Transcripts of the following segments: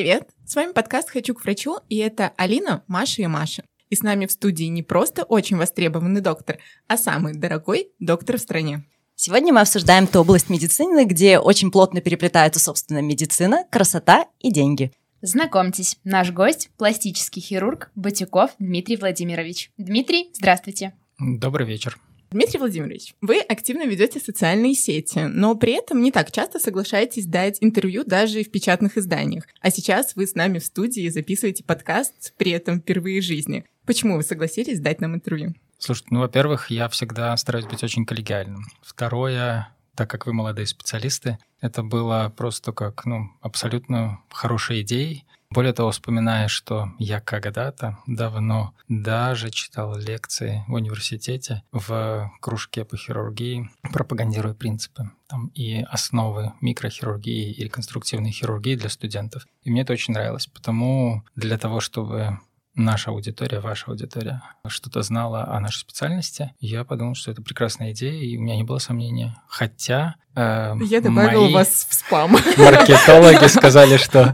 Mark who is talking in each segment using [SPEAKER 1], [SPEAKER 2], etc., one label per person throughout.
[SPEAKER 1] привет! С вами подкаст «Хочу к врачу» и это Алина, Маша и Маша. И с нами в студии не просто очень востребованный доктор, а самый дорогой доктор в стране.
[SPEAKER 2] Сегодня мы обсуждаем ту область медицины, где очень плотно переплетаются, собственно, медицина, красота и деньги.
[SPEAKER 3] Знакомьтесь, наш гость – пластический хирург Батюков Дмитрий Владимирович. Дмитрий, здравствуйте.
[SPEAKER 4] Добрый вечер.
[SPEAKER 1] Дмитрий Владимирович, вы активно ведете социальные сети, но при этом не так часто соглашаетесь дать интервью даже в печатных изданиях. А сейчас вы с нами в студии записываете подкаст, при этом впервые в жизни. Почему вы согласились дать нам интервью?
[SPEAKER 4] Слушайте, ну, во-первых, я всегда стараюсь быть очень коллегиальным. Второе, так как вы молодые специалисты, это было просто как, ну, абсолютно хорошей идеей. Более того, вспоминая, что я когда-то давно даже читал лекции в университете в кружке по хирургии, пропагандируя принципы там, и основы микрохирургии и реконструктивной хирургии для студентов. И мне это очень нравилось, потому для того, чтобы наша аудитория, ваша аудитория что-то знала о нашей специальности, я подумал, что это прекрасная идея, и у меня не было сомнения. Хотя
[SPEAKER 1] э, я добавил мои вас в спам.
[SPEAKER 4] Маркетологи сказали, что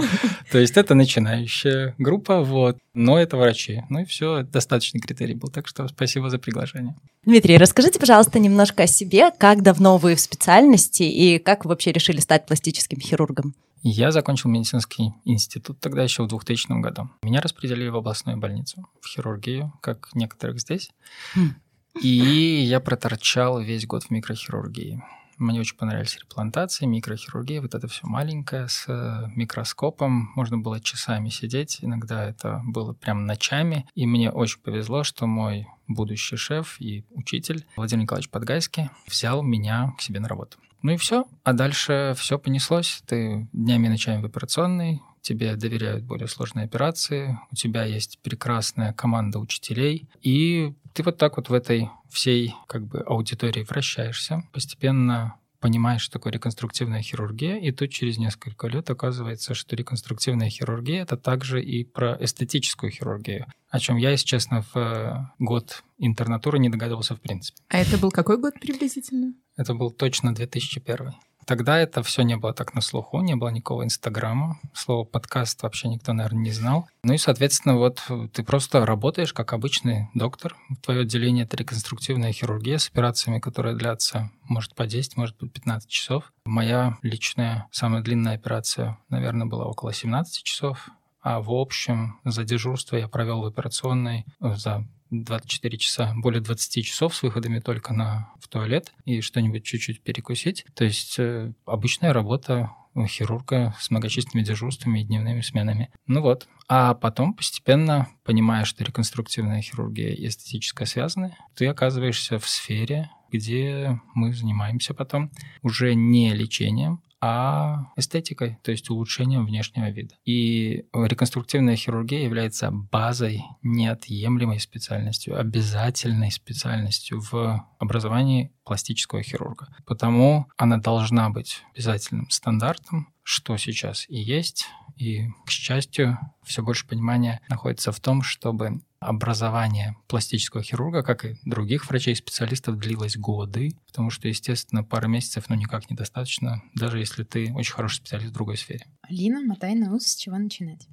[SPEAKER 4] то есть это начинающая группа, вот, но это врачи. Ну и все, достаточный критерий был. Так что спасибо за приглашение.
[SPEAKER 2] Дмитрий, расскажите, пожалуйста, немножко о себе. Как давно вы в специальности и как вы вообще решили стать пластическим хирургом?
[SPEAKER 4] Я закончил медицинский институт тогда еще в 2000 году. Меня распределили в областную больницу, в хирургию, как некоторых здесь. Хм. И я проторчал весь год в микрохирургии. Мне очень понравились реплантации, микрохирургия, вот это все маленькое с э, микроскопом. Можно было часами сидеть, иногда это было прям ночами. И мне очень повезло, что мой будущий шеф и учитель Владимир Николаевич Подгайский взял меня к себе на работу. Ну и все. А дальше все понеслось. Ты днями и ночами в операционной, тебе доверяют более сложные операции, у тебя есть прекрасная команда учителей, и ты вот так вот в этой всей как бы аудитории вращаешься, постепенно понимаешь, что такое реконструктивная хирургия, и тут через несколько лет оказывается, что реконструктивная хирургия — это также и про эстетическую хирургию, о чем я, если честно, в э, год интернатуры не догадывался в принципе.
[SPEAKER 1] А это был какой год приблизительно?
[SPEAKER 4] Это был точно 2001. Тогда это все не было так на слуху, не было никакого Инстаграма. Слово подкаст вообще никто, наверное, не знал. Ну и, соответственно, вот ты просто работаешь как обычный доктор. Твое отделение — это реконструктивная хирургия с операциями, которые длятся, может, по 10, может быть, 15 часов. Моя личная, самая длинная операция, наверное, была около 17 часов. А в общем, за дежурство я провел в операционной за 24 часа, более 20 часов с выходами только на в туалет и что-нибудь чуть-чуть перекусить. То есть э, обычная работа хирурга с многочисленными дежурствами и дневными сменами. Ну вот. А потом постепенно, понимая, что реконструктивная хирургия и эстетическая связаны, ты оказываешься в сфере, где мы занимаемся потом уже не лечением, а эстетикой, то есть улучшением внешнего вида. И реконструктивная хирургия является базой, неотъемлемой специальностью, обязательной специальностью в образовании пластического хирурга. Потому она должна быть обязательным стандартом, что сейчас и есть. И, к счастью, все больше понимания находится в том, чтобы образование пластического хирурга, как и других врачей-специалистов, длилось годы, потому что, естественно, пара месяцев, ну, никак недостаточно, даже если ты очень хороший специалист в другой сфере.
[SPEAKER 3] Алина, мотай на ус, с чего начинать?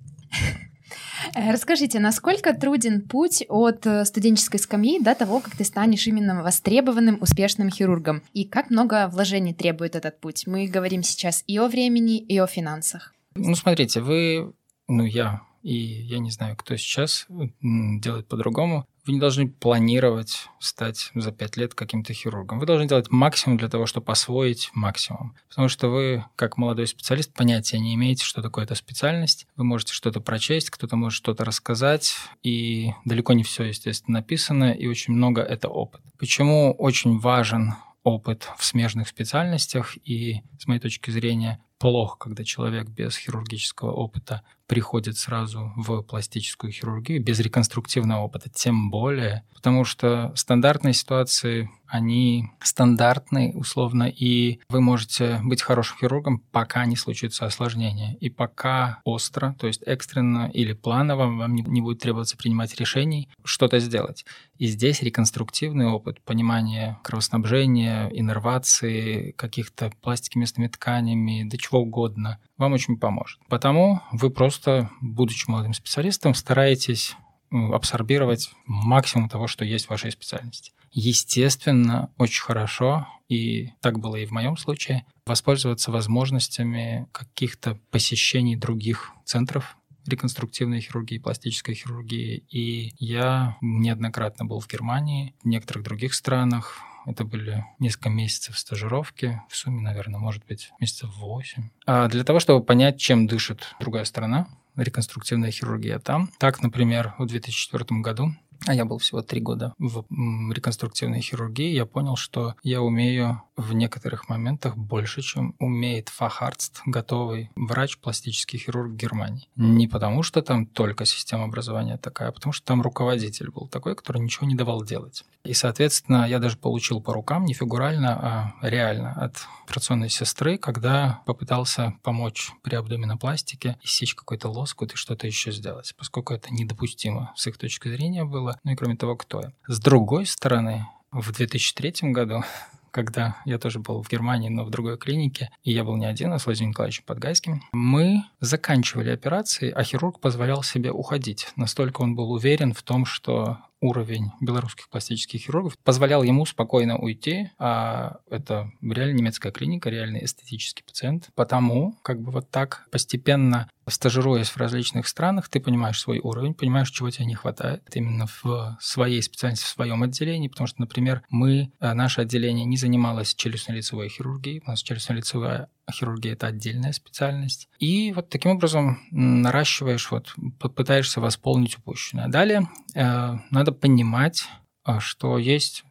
[SPEAKER 3] Э, расскажите, насколько труден путь от э, студенческой скамьи до того, как ты станешь именно востребованным, успешным хирургом? И как много вложений требует этот путь? Мы говорим сейчас и о времени, и о финансах.
[SPEAKER 4] Ну, смотрите, вы, ну, я и я не знаю, кто сейчас делает по-другому. Вы не должны планировать стать за пять лет каким-то хирургом. Вы должны делать максимум для того, чтобы освоить максимум. Потому что вы, как молодой специалист, понятия не имеете, что такое эта специальность. Вы можете что-то прочесть, кто-то может что-то рассказать, и далеко не все, естественно, написано, и очень много это опыт. Почему очень важен опыт в смежных специальностях, и, с моей точки зрения, плохо, когда человек без хирургического опыта приходит сразу в пластическую хирургию, без реконструктивного опыта, тем более, потому что стандартные ситуации, они стандартные, условно, и вы можете быть хорошим хирургом, пока не случится осложнение, и пока остро, то есть экстренно или планово вам не, будет требоваться принимать решений, что-то сделать. И здесь реконструктивный опыт, понимание кровоснабжения, иннервации, каких-то пластики местными тканями, до чего что угодно, вам очень поможет. Потому вы просто, будучи молодым специалистом, стараетесь абсорбировать максимум того, что есть в вашей специальности. Естественно, очень хорошо, и так было и в моем случае, воспользоваться возможностями каких-то посещений других центров реконструктивной хирургии, пластической хирургии. И я неоднократно был в Германии, в некоторых других странах. Это были несколько месяцев стажировки, в сумме, наверное, может быть, месяцев 8. А для того, чтобы понять, чем дышит другая страна, реконструктивная хирургия там. Так, например, в 2004 году а я был всего три года в реконструктивной хирургии, я понял, что я умею в некоторых моментах больше, чем умеет фахарст, готовый врач, пластический хирург Германии. Не потому, что там только система образования такая, а потому что там руководитель был такой, который ничего не давал делать. И, соответственно, я даже получил по рукам, не фигурально, а реально от операционной сестры, когда попытался помочь при абдоминопластике, иссечь какой-то лоскут и что-то еще сделать, поскольку это недопустимо с их точки зрения было, ну и кроме того, кто я. С другой стороны, в 2003 году когда я тоже был в Германии, но в другой клинике, и я был не один, а с Владимиром Николаевичем Подгайским, мы заканчивали операции, а хирург позволял себе уходить. Настолько он был уверен в том, что уровень белорусских пластических хирургов позволял ему спокойно уйти, а это реально немецкая клиника, реальный эстетический пациент. Потому как бы вот так постепенно стажируясь в различных странах, ты понимаешь свой уровень, понимаешь, чего тебе не хватает именно в своей специальности, в своем отделении, потому что, например, мы, э, наше отделение не занималось челюстно-лицевой хирургией, у нас челюстно-лицевая хирургия – это отдельная специальность. И вот таким образом наращиваешь, вот, пытаешься восполнить упущенное. Далее э, надо понимать, э, что есть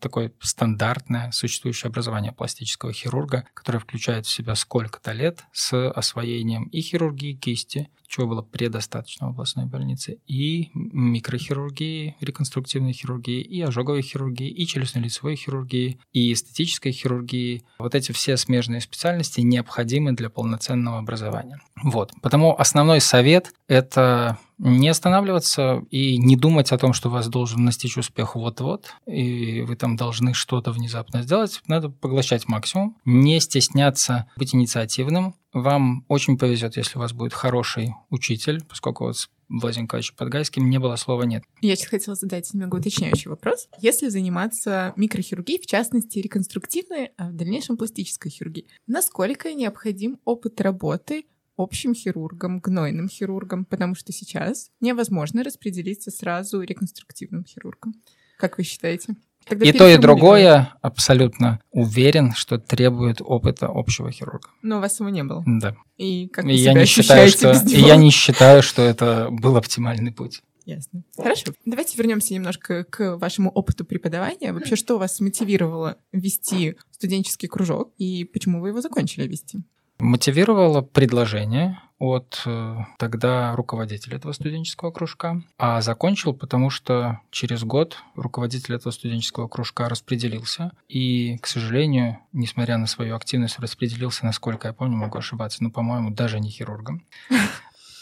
[SPEAKER 4] такое стандартное существующее образование пластического хирурга, которое включает в себя сколько-то лет с освоением и хирургии кисти, чего было предостаточно в областной больнице, и микрохирургии, реконструктивной хирургии, и ожоговой хирургии, и челюстно-лицевой хирургии, и эстетической хирургии. Вот эти все смежные специальности необходимы для полноценного образования. Вот. Потому основной совет – это не останавливаться и не думать о том, что вас должен настичь успех вот-вот, и вы там должны что-то внезапно сделать. Надо поглощать максимум, не стесняться быть инициативным, вам очень повезет, если у вас будет хороший учитель, поскольку вот с Владимиром Николаевичем Подгайским не было слова «нет».
[SPEAKER 1] Я сейчас хотела задать немного уточняющий вопрос. Если заниматься микрохирургией, в частности реконструктивной, а в дальнейшем пластической хирургией, насколько необходим опыт работы общим хирургом, гнойным хирургом, потому что сейчас невозможно распределиться сразу реконструктивным хирургом. Как вы считаете?
[SPEAKER 4] Тогда и то, и другое абсолютно уверен, что требует опыта общего хирурга.
[SPEAKER 1] Но у вас его не было.
[SPEAKER 4] Да.
[SPEAKER 1] И как
[SPEAKER 4] и я не считаю, что и я не считаю, что это был оптимальный путь.
[SPEAKER 1] Ясно. Хорошо. Давайте вернемся немножко к вашему опыту преподавания. Вообще, что вас мотивировало вести студенческий кружок и почему вы его закончили вести?
[SPEAKER 4] Мотивировало предложение от э, тогда руководителя этого студенческого кружка, а закончил, потому что через год руководитель этого студенческого кружка распределился, и, к сожалению, несмотря на свою активность, распределился, насколько я помню, могу ошибаться, но, по-моему, даже не хирургом.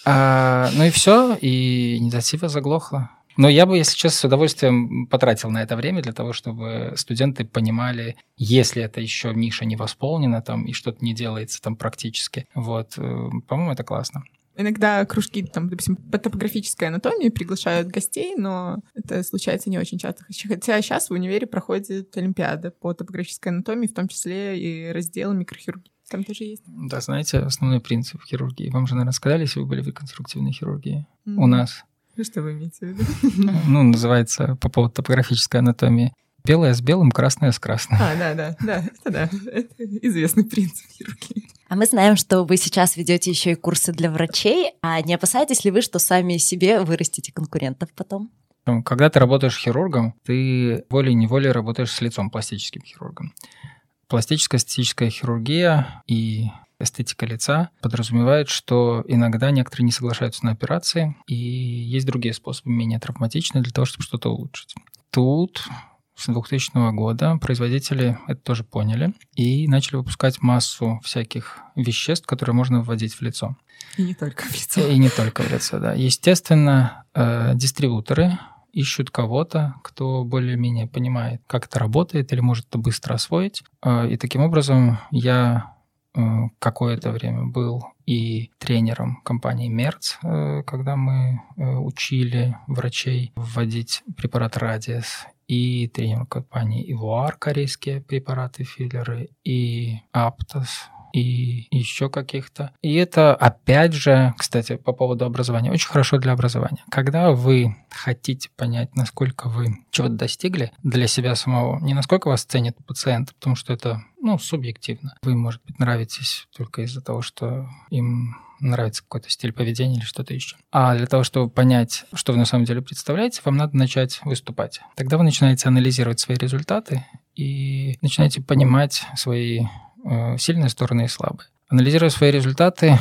[SPEAKER 4] А, ну и все, и инициатива заглохла. Но я бы, если честно, с удовольствием потратил на это время для того, чтобы студенты понимали, если это еще ниша не восполнена там и что-то не делается там практически. Вот, э, по-моему, это классно.
[SPEAKER 1] Иногда кружки, там, допустим, по топографической анатомии приглашают гостей, но это случается не очень часто. Хотя сейчас в универе проходит Олимпиада по топографической анатомии, в том числе и раздел микрохирургии. Там тоже есть.
[SPEAKER 4] Да, знаете, основной принцип хирургии. Вам же, наверное, сказали, если вы были в реконструктивной хирургии. Mm-hmm. У нас
[SPEAKER 1] что вы имеете в виду?
[SPEAKER 4] Ну, называется по поводу топографической анатомии. Белое с белым, красное с красным.
[SPEAKER 1] А, да, да, да, это да, это известный принцип хирургии.
[SPEAKER 2] А мы знаем, что вы сейчас ведете еще и курсы для врачей, а не опасаетесь ли вы, что сами себе вырастите конкурентов потом?
[SPEAKER 4] Когда ты работаешь хирургом, ты волей-неволей работаешь с лицом пластическим хирургом. Пластическая эстетическая хирургия и эстетика лица подразумевает, что иногда некоторые не соглашаются на операции, и есть другие способы, менее травматичные, для того, чтобы что-то улучшить. Тут с 2000 года производители это тоже поняли и начали выпускать массу всяких веществ, которые можно вводить в лицо.
[SPEAKER 1] И не только в лицо.
[SPEAKER 4] И не только в лицо, да. Естественно, э, дистрибуторы ищут кого-то, кто более-менее понимает, как это работает или может это быстро освоить. Э, и таким образом я какое-то время был и тренером компании Мерц, э, когда мы учили врачей вводить препарат Радиес, и тренером компании Ивуар, корейские препараты, филлеры, и Аптос, и еще каких-то. И это, опять же, кстати, по поводу образования, очень хорошо для образования. Когда вы хотите понять, насколько вы чего-то достигли для себя самого, не насколько вас ценит пациент, потому что это, ну, субъективно. Вы, может быть, нравитесь только из-за того, что им нравится какой-то стиль поведения или что-то еще. А для того, чтобы понять, что вы на самом деле представляете, вам надо начать выступать. Тогда вы начинаете анализировать свои результаты и начинаете понимать свои сильные стороны и слабые. Анализируя свои результаты,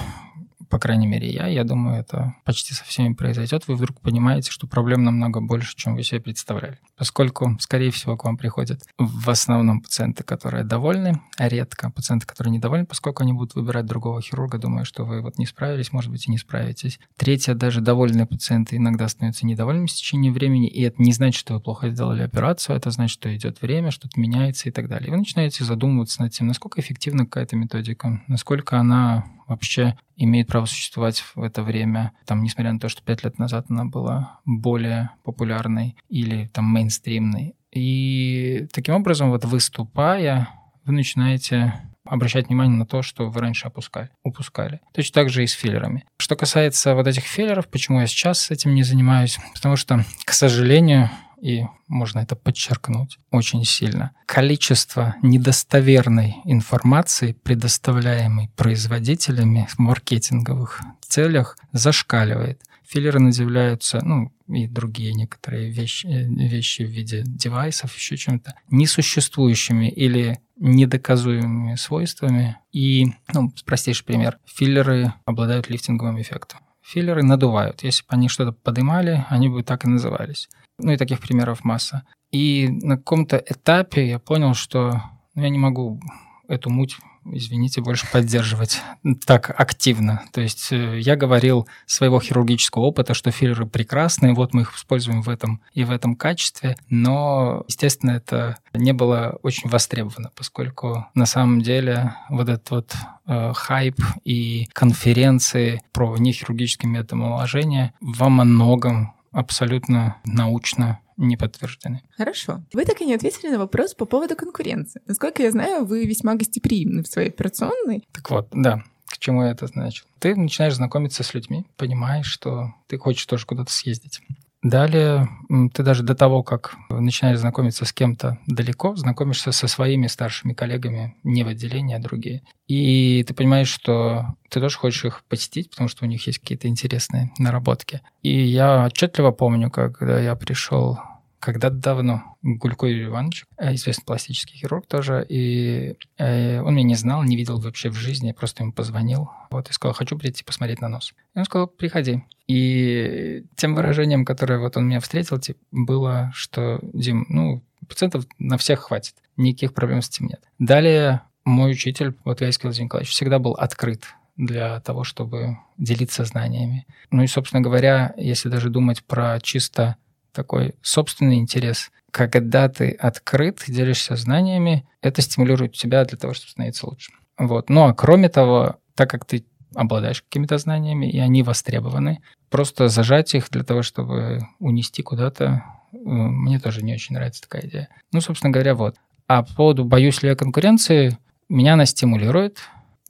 [SPEAKER 4] по крайней мере я, я думаю, это почти со всеми произойдет, вы вдруг понимаете, что проблем намного больше, чем вы себе представляли. Поскольку, скорее всего, к вам приходят в основном пациенты, которые довольны, а редко пациенты, которые недовольны, поскольку они будут выбирать другого хирурга, думая, что вы вот не справились, может быть, и не справитесь. Третье, даже довольные пациенты иногда становятся недовольными в течение времени, и это не значит, что вы плохо сделали операцию, это значит, что идет время, что-то меняется и так далее. И вы начинаете задумываться над тем, насколько эффективна какая-то методика, насколько она вообще имеет право существовать в это время, там, несмотря на то, что пять лет назад она была более популярной или там мейнстримной. И таким образом, вот выступая, вы начинаете обращать внимание на то, что вы раньше опускали, упускали. Точно так же и с филлерами. Что касается вот этих филлеров, почему я сейчас этим не занимаюсь? Потому что, к сожалению, и можно это подчеркнуть очень сильно. Количество недостоверной информации, предоставляемой производителями в маркетинговых целях, зашкаливает. Филлеры надевляются, ну, и другие некоторые вещи, вещи в виде девайсов, еще чем-то, несуществующими или недоказуемыми свойствами. И, ну, простейший пример, филлеры обладают лифтинговым эффектом. Филлеры надувают. Если бы они что-то поднимали, они бы так и назывались. Ну и таких примеров масса. И на каком-то этапе я понял, что ну, я не могу эту муть извините, больше поддерживать так активно. То есть э, я говорил своего хирургического опыта, что филлеры прекрасные, вот мы их используем в этом и в этом качестве, но, естественно, это не было очень востребовано, поскольку на самом деле вот этот вот э, хайп и конференции про нехирургические методы омоложения во многом абсолютно научно не подтверждены.
[SPEAKER 1] Хорошо. Вы так и не ответили на вопрос по поводу конкуренции. Насколько я знаю, вы весьма гостеприимны в своей операционной.
[SPEAKER 4] Так вот, да. К чему я это значит? Ты начинаешь знакомиться с людьми, понимаешь, что ты хочешь тоже куда-то съездить. Далее ты даже до того, как начинаешь знакомиться с кем-то далеко, знакомишься со своими старшими коллегами, не в отделении, а другие. И ты понимаешь, что ты тоже хочешь их посетить, потому что у них есть какие-то интересные наработки. И я отчетливо помню, когда я пришел когда-то давно Гулько Юрий Иванович, э, известный пластический хирург тоже, и э, он меня не знал, не видел вообще в жизни, я просто ему позвонил, вот, и сказал, хочу прийти посмотреть на нос. И он сказал, приходи. И тем выражением, которое вот он меня встретил, типа, было, что, Дим, ну, пациентов на всех хватит, никаких проблем с этим нет. Далее мой учитель, вот Ляйский Владимир Николаевич, всегда был открыт для того, чтобы делиться знаниями. Ну и, собственно говоря, если даже думать про чисто такой собственный интерес. Когда ты открыт, делишься знаниями, это стимулирует тебя для того, чтобы становиться лучше. Вот. Ну а кроме того, так как ты обладаешь какими-то знаниями, и они востребованы, просто зажать их для того, чтобы унести куда-то, э, мне тоже не очень нравится такая идея. Ну, собственно говоря, вот. А по поводу боюсь ли я конкуренции, меня она стимулирует.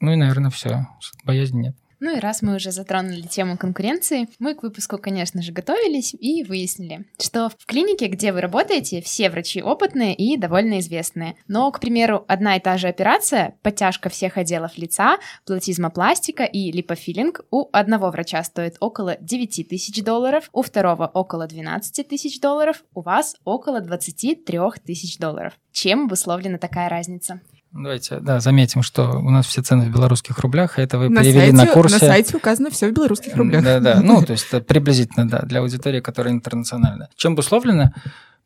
[SPEAKER 4] Ну и, наверное, все. Боязни нет.
[SPEAKER 3] Ну и раз мы уже затронули тему конкуренции, мы к выпуску, конечно же, готовились и выяснили, что в клинике, где вы работаете, все врачи опытные и довольно известные. Но, к примеру, одна и та же операция, подтяжка всех отделов лица, платизмопластика и липофилинг у одного врача стоит около 9 тысяч долларов, у второго около 12 тысяч долларов, у вас около 23 тысяч долларов. Чем обусловлена такая разница?
[SPEAKER 4] Давайте, да, заметим, что у нас все цены в белорусских рублях, а это вы на перевели сайте, на курсе.
[SPEAKER 1] На сайте указано все в белорусских рублях.
[SPEAKER 4] Да, да, ну, то есть приблизительно, да, для аудитории, которая интернациональная. Чем обусловлено?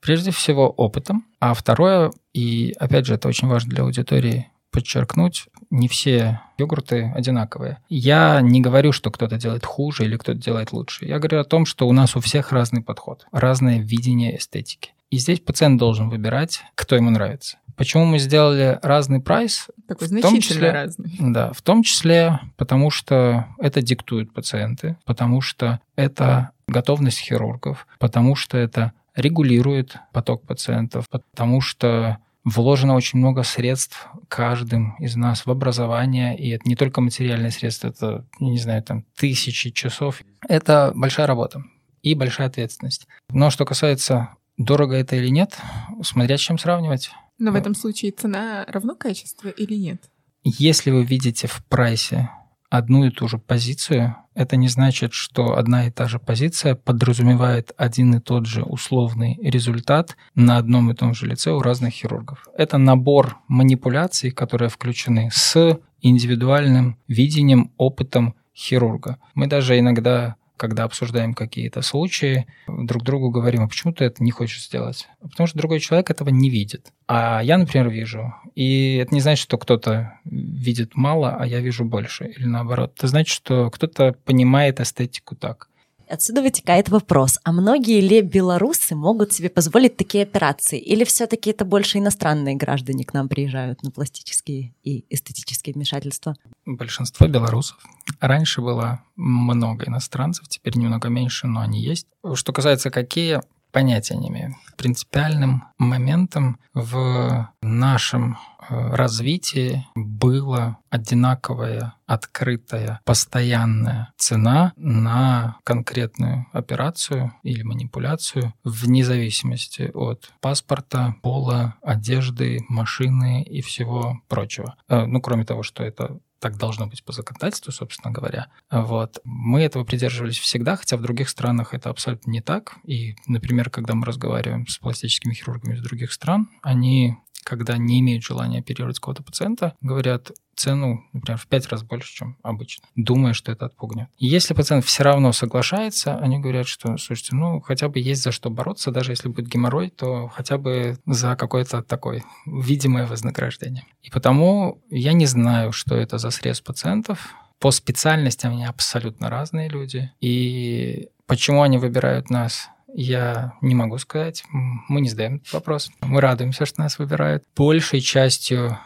[SPEAKER 4] Прежде всего, опытом. А второе, и опять же, это очень важно для аудитории подчеркнуть, не все йогурты одинаковые. Я не говорю, что кто-то делает хуже или кто-то делает лучше. Я говорю о том, что у нас у всех разный подход, разное видение эстетики. И здесь пациент должен выбирать, кто ему нравится. Почему мы сделали разный прайс?
[SPEAKER 1] Такой
[SPEAKER 4] В том числе-
[SPEAKER 1] разный.
[SPEAKER 4] Да, в том числе потому, что это диктуют пациенты, потому что это готовность хирургов, потому что это регулирует поток пациентов, потому что вложено очень много средств каждым из нас в образование, и это не только материальные средства, это, не знаю, там тысячи часов. Это большая работа и большая ответственность. Но что касается дорого это или нет, смотря с чем сравнивать.
[SPEAKER 1] Но в этом случае цена равно качеству или нет?
[SPEAKER 4] Если вы видите в прайсе одну и ту же позицию, это не значит, что одна и та же позиция подразумевает один и тот же условный результат на одном и том же лице у разных хирургов. Это набор манипуляций, которые включены с индивидуальным видением, опытом хирурга. Мы даже иногда когда обсуждаем какие-то случаи, друг другу говорим, а почему ты это не хочешь сделать? Потому что другой человек этого не видит. А я, например, вижу. И это не значит, что кто-то видит мало, а я вижу больше. Или наоборот. Это значит, что кто-то понимает эстетику так.
[SPEAKER 2] Отсюда вытекает вопрос, а многие ли белорусы могут себе позволить такие операции? Или все-таки это больше иностранные граждане к нам приезжают на пластические и эстетические вмешательства?
[SPEAKER 4] Большинство белорусов. Раньше было много иностранцев, теперь немного меньше, но они есть. Что касается какие, понятия не имею. Принципиальным моментом в нашем э, развитии была одинаковая, открытая, постоянная цена на конкретную операцию или манипуляцию вне зависимости от паспорта, пола, одежды, машины и всего прочего. Э, Ну, кроме того, что это так должно быть по законодательству, собственно говоря. Вот. Мы этого придерживались всегда, хотя в других странах это абсолютно не так. И, например, когда мы разговариваем с пластическими хирургами из других стран, они, когда не имеют желания оперировать какого-то пациента, говорят цену, например, в пять раз больше, чем обычно, думая, что это отпугнет. И если пациент все равно соглашается, они говорят, что, слушайте, ну, хотя бы есть за что бороться, даже если будет геморрой, то хотя бы за какое-то такое видимое вознаграждение. И потому я не знаю, что это за срез пациентов. По специальностям они абсолютно разные люди. И почему они выбирают нас, я не могу сказать. Мы не задаем этот вопрос. Мы радуемся, что нас выбирают. Большей частью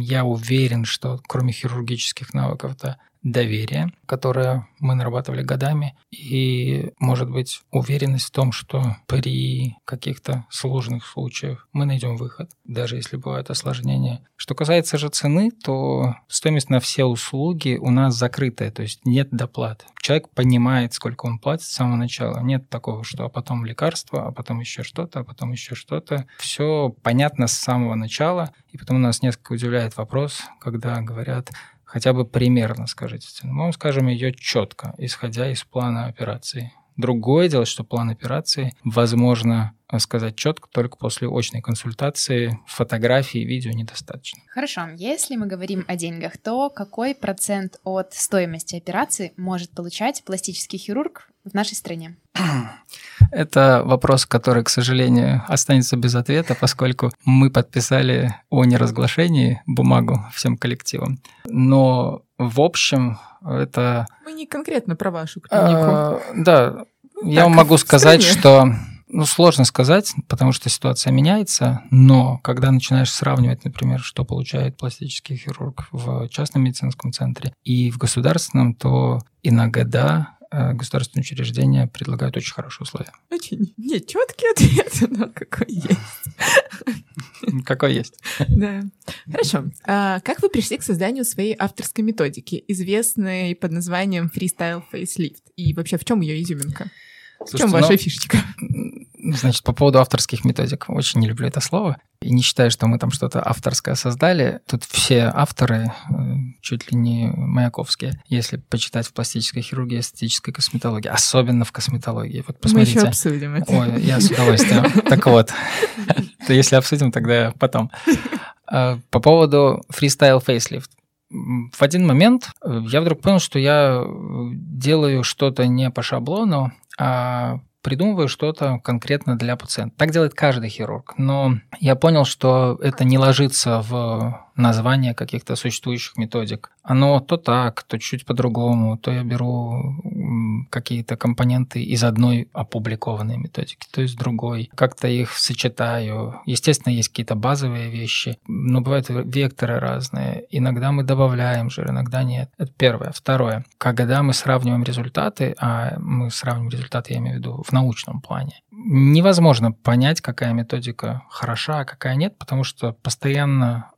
[SPEAKER 4] я уверен, что кроме хирургических навыков, это доверие, которое мы нарабатывали годами, и, может быть, уверенность в том, что при каких-то сложных случаях мы найдем выход, даже если бывают осложнения. Что касается же цены, то стоимость на все услуги у нас закрытая, то есть нет доплат. Человек понимает, сколько он платит с самого начала. Нет такого, что а потом лекарство, а потом еще что-то, а потом еще что-то. Все понятно с самого начала, и потому нас несколько удивляет вопрос, когда говорят, хотя бы примерно скажите. Мы вам скажем ее четко, исходя из плана операции. Другое дело, что план операции возможно сказать четко только после очной консультации. Фотографии и видео недостаточно.
[SPEAKER 3] Хорошо, если мы говорим о деньгах, то какой процент от стоимости операции может получать пластический хирург в нашей стране?
[SPEAKER 4] Это вопрос, который, к сожалению, останется без ответа, поскольку мы подписали о неразглашении бумагу всем коллективам. Но в общем это...
[SPEAKER 1] Мы не конкретно про вашу клинику.
[SPEAKER 4] А, да, я
[SPEAKER 1] Так,
[SPEAKER 4] вам могу сказать,
[SPEAKER 1] стране.
[SPEAKER 4] что ну, сложно сказать, потому что ситуация меняется, но когда начинаешь сравнивать, например, что получает пластический хирург в частном медицинском центре и в государственном, то иногда э, государственные учреждения предлагают очень хорошие условия.
[SPEAKER 1] Очень нечеткий ответ, но какой есть.
[SPEAKER 4] Какой есть.
[SPEAKER 1] Да. Хорошо. А как вы пришли к созданию своей авторской методики, известной под названием Freestyle Facelift? И вообще, в чем ее изюминка? В чем
[SPEAKER 4] Слушайте,
[SPEAKER 1] ваша
[SPEAKER 4] ну,
[SPEAKER 1] фишечка?
[SPEAKER 4] Значит, по поводу авторских методик. Очень не люблю это слово. И не считаю, что мы там что-то авторское создали. Тут все авторы э, чуть ли не маяковские, если почитать в пластической хирургии, эстетической косметологии. Особенно в косметологии. Вот
[SPEAKER 1] Мы еще
[SPEAKER 4] посмотрите.
[SPEAKER 1] обсудим это.
[SPEAKER 4] Ой, я с удовольствием. Так вот, если обсудим, тогда потом. А, По поводу фристайл фейслифт. В один момент э, я вдруг понял, что я э, делаю что-то не по шаблону, придумываю что-то конкретно для пациента. Так делает каждый хирург. Но я понял, что это не ложится в название каких-то существующих методик. Оно то так, то чуть по-другому, то я беру какие-то компоненты из одной опубликованной методики, то есть другой. Как-то их сочетаю. Естественно, есть какие-то базовые вещи, но бывают векторы разные. Иногда мы добавляем жир, иногда нет. Это первое. Второе. Когда мы сравниваем результаты, а мы сравниваем результаты, я имею в виду, в научном плане, невозможно понять, какая методика хороша, а какая нет, потому что постоянно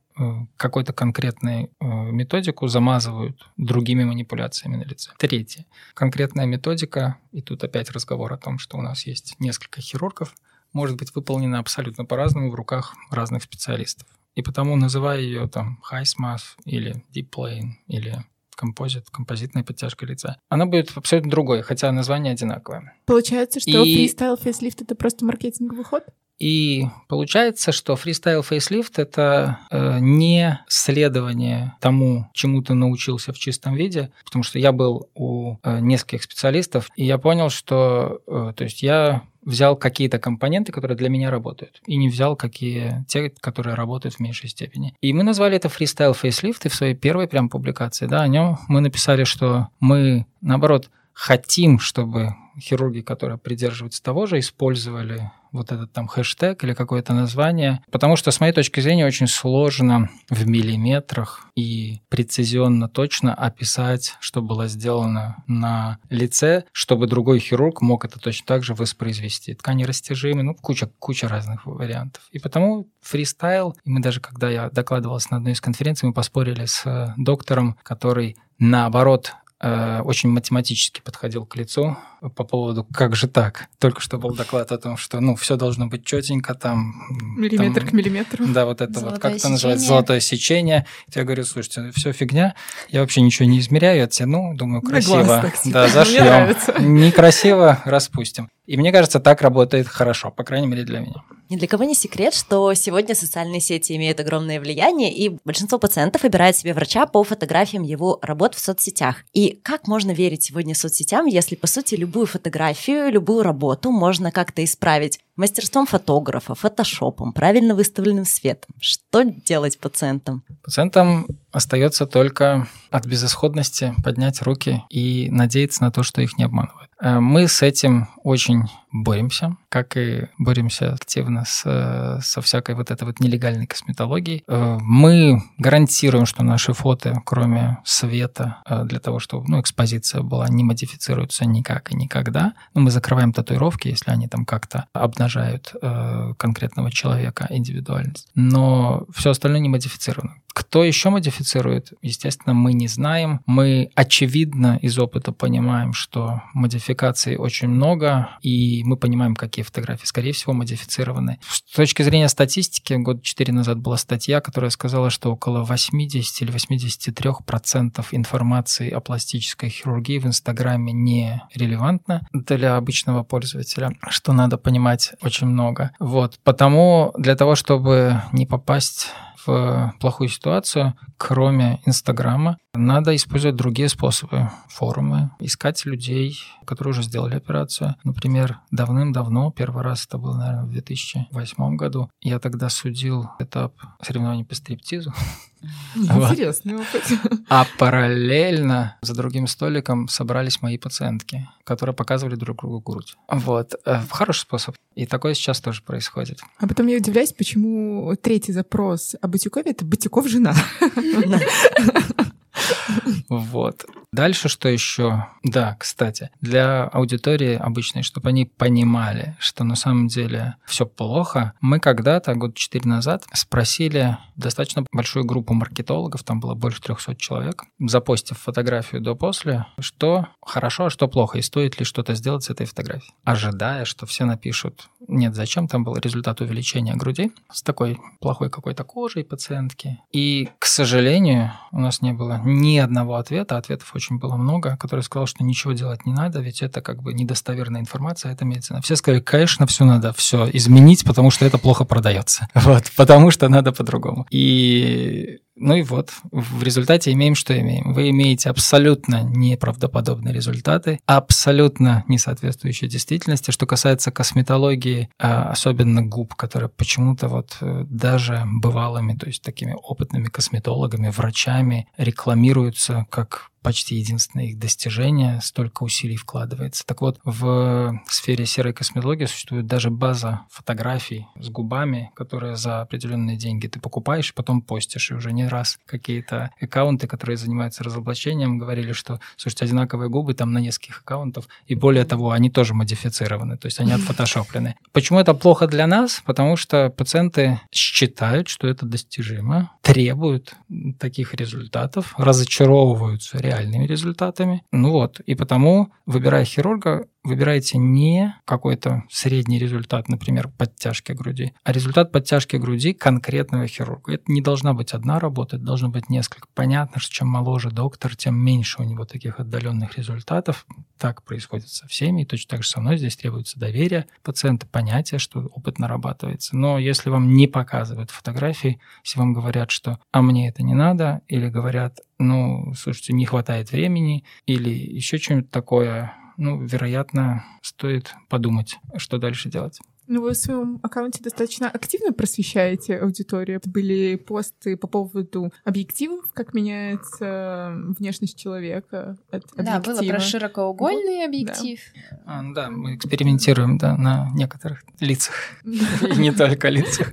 [SPEAKER 4] какую-то конкретную э, методику замазывают другими манипуляциями на лице. Третье. Конкретная методика, и тут опять разговор о том, что у нас есть несколько хирургов, может быть выполнена абсолютно по-разному в руках разных специалистов. И потому называя ее там high smash или deep plane или композит, композитная подтяжка лица. Она будет абсолютно другой, хотя название одинаковое.
[SPEAKER 1] Получается, что и... freestyle facelift это просто маркетинговый ход?
[SPEAKER 4] И получается, что freestyle facelift это э, не следование тому, чему ты научился в чистом виде, потому что я был у э, нескольких специалистов, и я понял, что э, то есть я взял какие-то компоненты, которые для меня работают, и не взял какие те, которые работают в меньшей степени. И мы назвали это freestyle facelift, и в своей первой прям публикации, да, о нем мы написали, что мы, наоборот, хотим, чтобы хирурги, которые придерживаются того же, использовали вот этот там хэштег или какое-то название, потому что, с моей точки зрения, очень сложно в миллиметрах и прецизионно точно описать, что было сделано на лице, чтобы другой хирург мог это точно так же воспроизвести. Ткани растяжимы, ну, куча, куча разных вариантов. И потому фристайл, и мы даже, когда я докладывался на одной из конференций, мы поспорили с доктором, который наоборот Э, очень математически подходил к лицу по поводу «как же так?». Только что был доклад о том, что ну все должно быть четенько, там...
[SPEAKER 1] Миллиметр
[SPEAKER 4] там,
[SPEAKER 1] к миллиметру.
[SPEAKER 4] Да, вот это золотое вот, как это называется, золотое сечение. Я говорю, слушайте, все фигня, я вообще ничего не измеряю, оттяну, думаю, красиво. глаз, так, типа. Да, зашьем. Некрасиво, распустим. И мне кажется, так работает хорошо, по крайней мере для меня.
[SPEAKER 2] Ни для кого не секрет, что сегодня социальные сети имеют огромное влияние, и большинство пациентов выбирает себе врача по фотографиям его работ в соцсетях. И как можно верить сегодня соцсетям, если, по сути, любую фотографию, любую работу можно как-то исправить мастерством фотографа, фотошопом, правильно выставленным светом? Что делать пациентам?
[SPEAKER 4] Пациентам остается только от безысходности поднять руки и надеяться на то, что их не обманывают. Э, мы с этим очень боремся, как и боремся активно с, со всякой вот этой вот нелегальной косметологией. Э, мы гарантируем, что наши фото, кроме света, э, для того, чтобы ну, экспозиция была, не модифицируется никак и никогда. Ну, мы закрываем татуировки, если они там как-то обнажают конкретного человека, индивидуальность. Но все остальное не модифицировано. Кто еще модифицирует? Естественно, мы не знаем. Мы, очевидно, из опыта понимаем, что модификаций очень много, и мы понимаем, какие фотографии, скорее всего, модифицированы. С точки зрения статистики, год 4 назад была статья, которая сказала, что около 80 или 83 процентов информации о пластической хирургии в Инстаграме не релевантна для обычного пользователя, что надо понимать очень много. Вот. Потому для того, чтобы не попасть в плохую ситуацию, кроме Инстаграма, надо использовать другие способы, форумы, искать людей, которые уже сделали операцию. Например, давным-давно, первый раз это было, наверное, в 2008 году, я тогда судил этап соревнований по стриптизу.
[SPEAKER 1] Интересный опыт.
[SPEAKER 4] А параллельно за другим столиком собрались мои пациентки, которые показывали друг другу грудь. Вот. Э, хороший способ. И такое сейчас тоже происходит.
[SPEAKER 1] А потом я удивляюсь, почему третий запрос о Батюкове — это Батюков жена.
[SPEAKER 4] Вот. Дальше что еще? Да, кстати, для аудитории обычной, чтобы они понимали, что на самом деле все плохо, мы когда-то, год четыре назад, спросили достаточно большую группу маркетологов, там было больше 300 человек, запостив фотографию до-после, что хорошо, а что плохо, и стоит ли что-то сделать с этой фотографией. Ожидая, что все напишут, нет, зачем, там был результат увеличения груди с такой плохой какой-то кожей пациентки. И, к сожалению, у нас не было ни одного ответа, ответов очень было много, который сказал, что ничего делать не надо, ведь это как бы недостоверная информация, это медицина. Все сказали, конечно, все надо все изменить, потому что это плохо продается. Вот, потому что надо по-другому. И ну и вот, в результате имеем, что имеем. Вы имеете абсолютно неправдоподобные результаты, абсолютно не соответствующие действительности. Что касается косметологии, а, особенно губ, которые почему-то вот э, даже бывалыми, то есть такими опытными косметологами, врачами рекламируются как почти единственное их достижение, столько усилий вкладывается. Так вот, в сфере серой косметологии существует даже база фотографий с губами, которые за определенные деньги ты покупаешь, потом постишь. И уже не раз какие-то аккаунты, которые занимаются разоблачением, говорили, что, слушайте, одинаковые губы там на нескольких аккаунтов, и более того, они тоже модифицированы, то есть они отфотошоплены. Почему это плохо для нас? Потому что пациенты считают, что это достижимо, требуют таких результатов, разочаровываются реальными результатами. Ну вот, и потому, выбирая хирурга, выбираете не какой-то средний результат, например, подтяжки груди, а результат подтяжки груди конкретного хирурга. Это не должна быть одна работа, это должно быть несколько. Понятно, что чем моложе доктор, тем меньше у него таких отдаленных результатов. Так происходит со всеми, и точно так же со мной здесь требуется доверие пациента, понятие, что опыт нарабатывается. Но если вам не показывают фотографии, если вам говорят, что «а мне это не надо», или говорят «ну, слушайте, не хватает времени», или еще что-нибудь такое, ну, вероятно, стоит подумать, что дальше делать.
[SPEAKER 1] Ну, вы в своем аккаунте достаточно активно просвещаете аудиторию. Были посты по поводу объективов, как меняется внешность человека от
[SPEAKER 3] Да, было про широкоугольный объектив.
[SPEAKER 4] Да. А, ну да, мы экспериментируем да, на некоторых лицах, и не только лицах.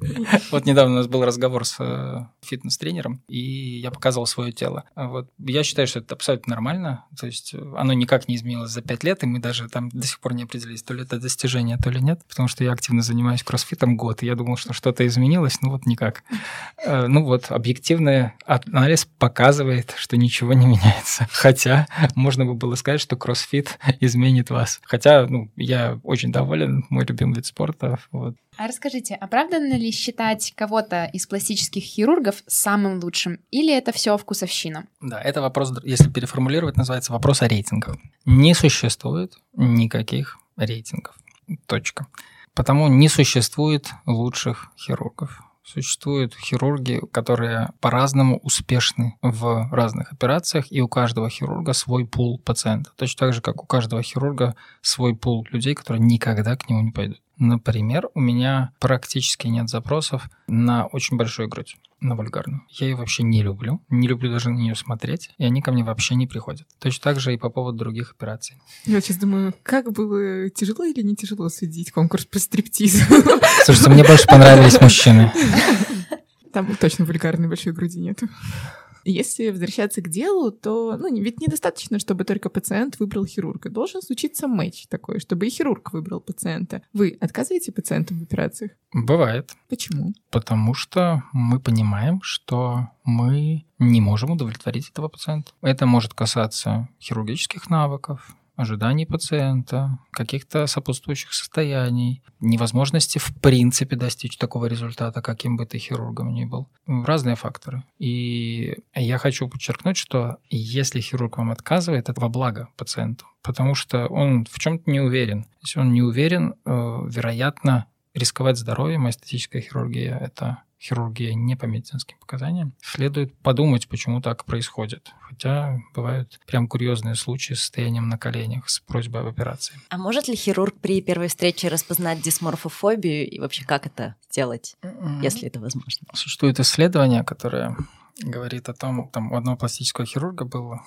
[SPEAKER 4] Вот недавно у нас был разговор с э, фитнес-тренером, и я показывал свое тело. Вот я считаю, что это абсолютно нормально, то есть оно никак не изменилось за пять лет, и мы даже там до сих пор не определились, то ли это достижение, то ли нет, потому что я активно занимаюсь кроссфитом год, и я думал, что что-то изменилось, ну вот никак. Э, ну вот, объективный анализ показывает, что ничего не меняется. Хотя можно бы было сказать, что кроссфит изменит вас. Хотя, ну, я очень доволен, мой любимый вид спорта. Вот.
[SPEAKER 3] А расскажите, оправданно ли считать кого-то из пластических хирургов самым лучшим, или это все вкусовщина?
[SPEAKER 4] Да, это вопрос, если переформулировать, называется вопрос о рейтингах. Не существует никаких рейтингов. Точка. Потому не существует лучших хирургов. Существуют хирурги, которые по-разному успешны в разных операциях, и у каждого хирурга свой пул пациента. Точно так же, как у каждого хирурга свой пул людей, которые никогда к нему не пойдут. Например, у меня практически нет запросов на очень большую грудь, на вульгарную. Я ее вообще не люблю, не люблю даже на нее смотреть, и они ко мне вообще не приходят. Точно так же и по поводу других операций.
[SPEAKER 1] Я сейчас думаю, как было тяжело или не тяжело судить конкурс по стриптизу?
[SPEAKER 4] Слушайте, мне больше понравились мужчины.
[SPEAKER 1] Там точно вульгарной большой груди нету. Если возвращаться к делу, то ну, ведь недостаточно, чтобы только пациент выбрал хирурга. Должен случиться матч такой, чтобы и хирург выбрал пациента. Вы отказываете пациентам в операциях?
[SPEAKER 4] Бывает.
[SPEAKER 1] Почему?
[SPEAKER 4] Потому что мы понимаем, что мы не можем удовлетворить этого пациента. Это может касаться хирургических навыков, ожиданий пациента, каких-то сопутствующих состояний, невозможности в принципе достичь такого результата, каким бы ты хирургом ни был. Разные факторы. И я хочу подчеркнуть, что если хирург вам отказывает, это во благо пациенту, потому что он в чем-то не уверен. Если он не уверен, э, вероятно, рисковать здоровьем, а эстетическая хирургия – это хирургия не по медицинским показаниям, следует подумать, почему так происходит. Хотя бывают прям курьезные случаи с состоянием на коленях, с просьбой об операции.
[SPEAKER 2] А может ли хирург при первой встрече распознать дисморфофобию и вообще как это делать, mm-hmm. если это возможно?
[SPEAKER 4] Существует исследование, которое говорит о том, там у одного пластического хирурга была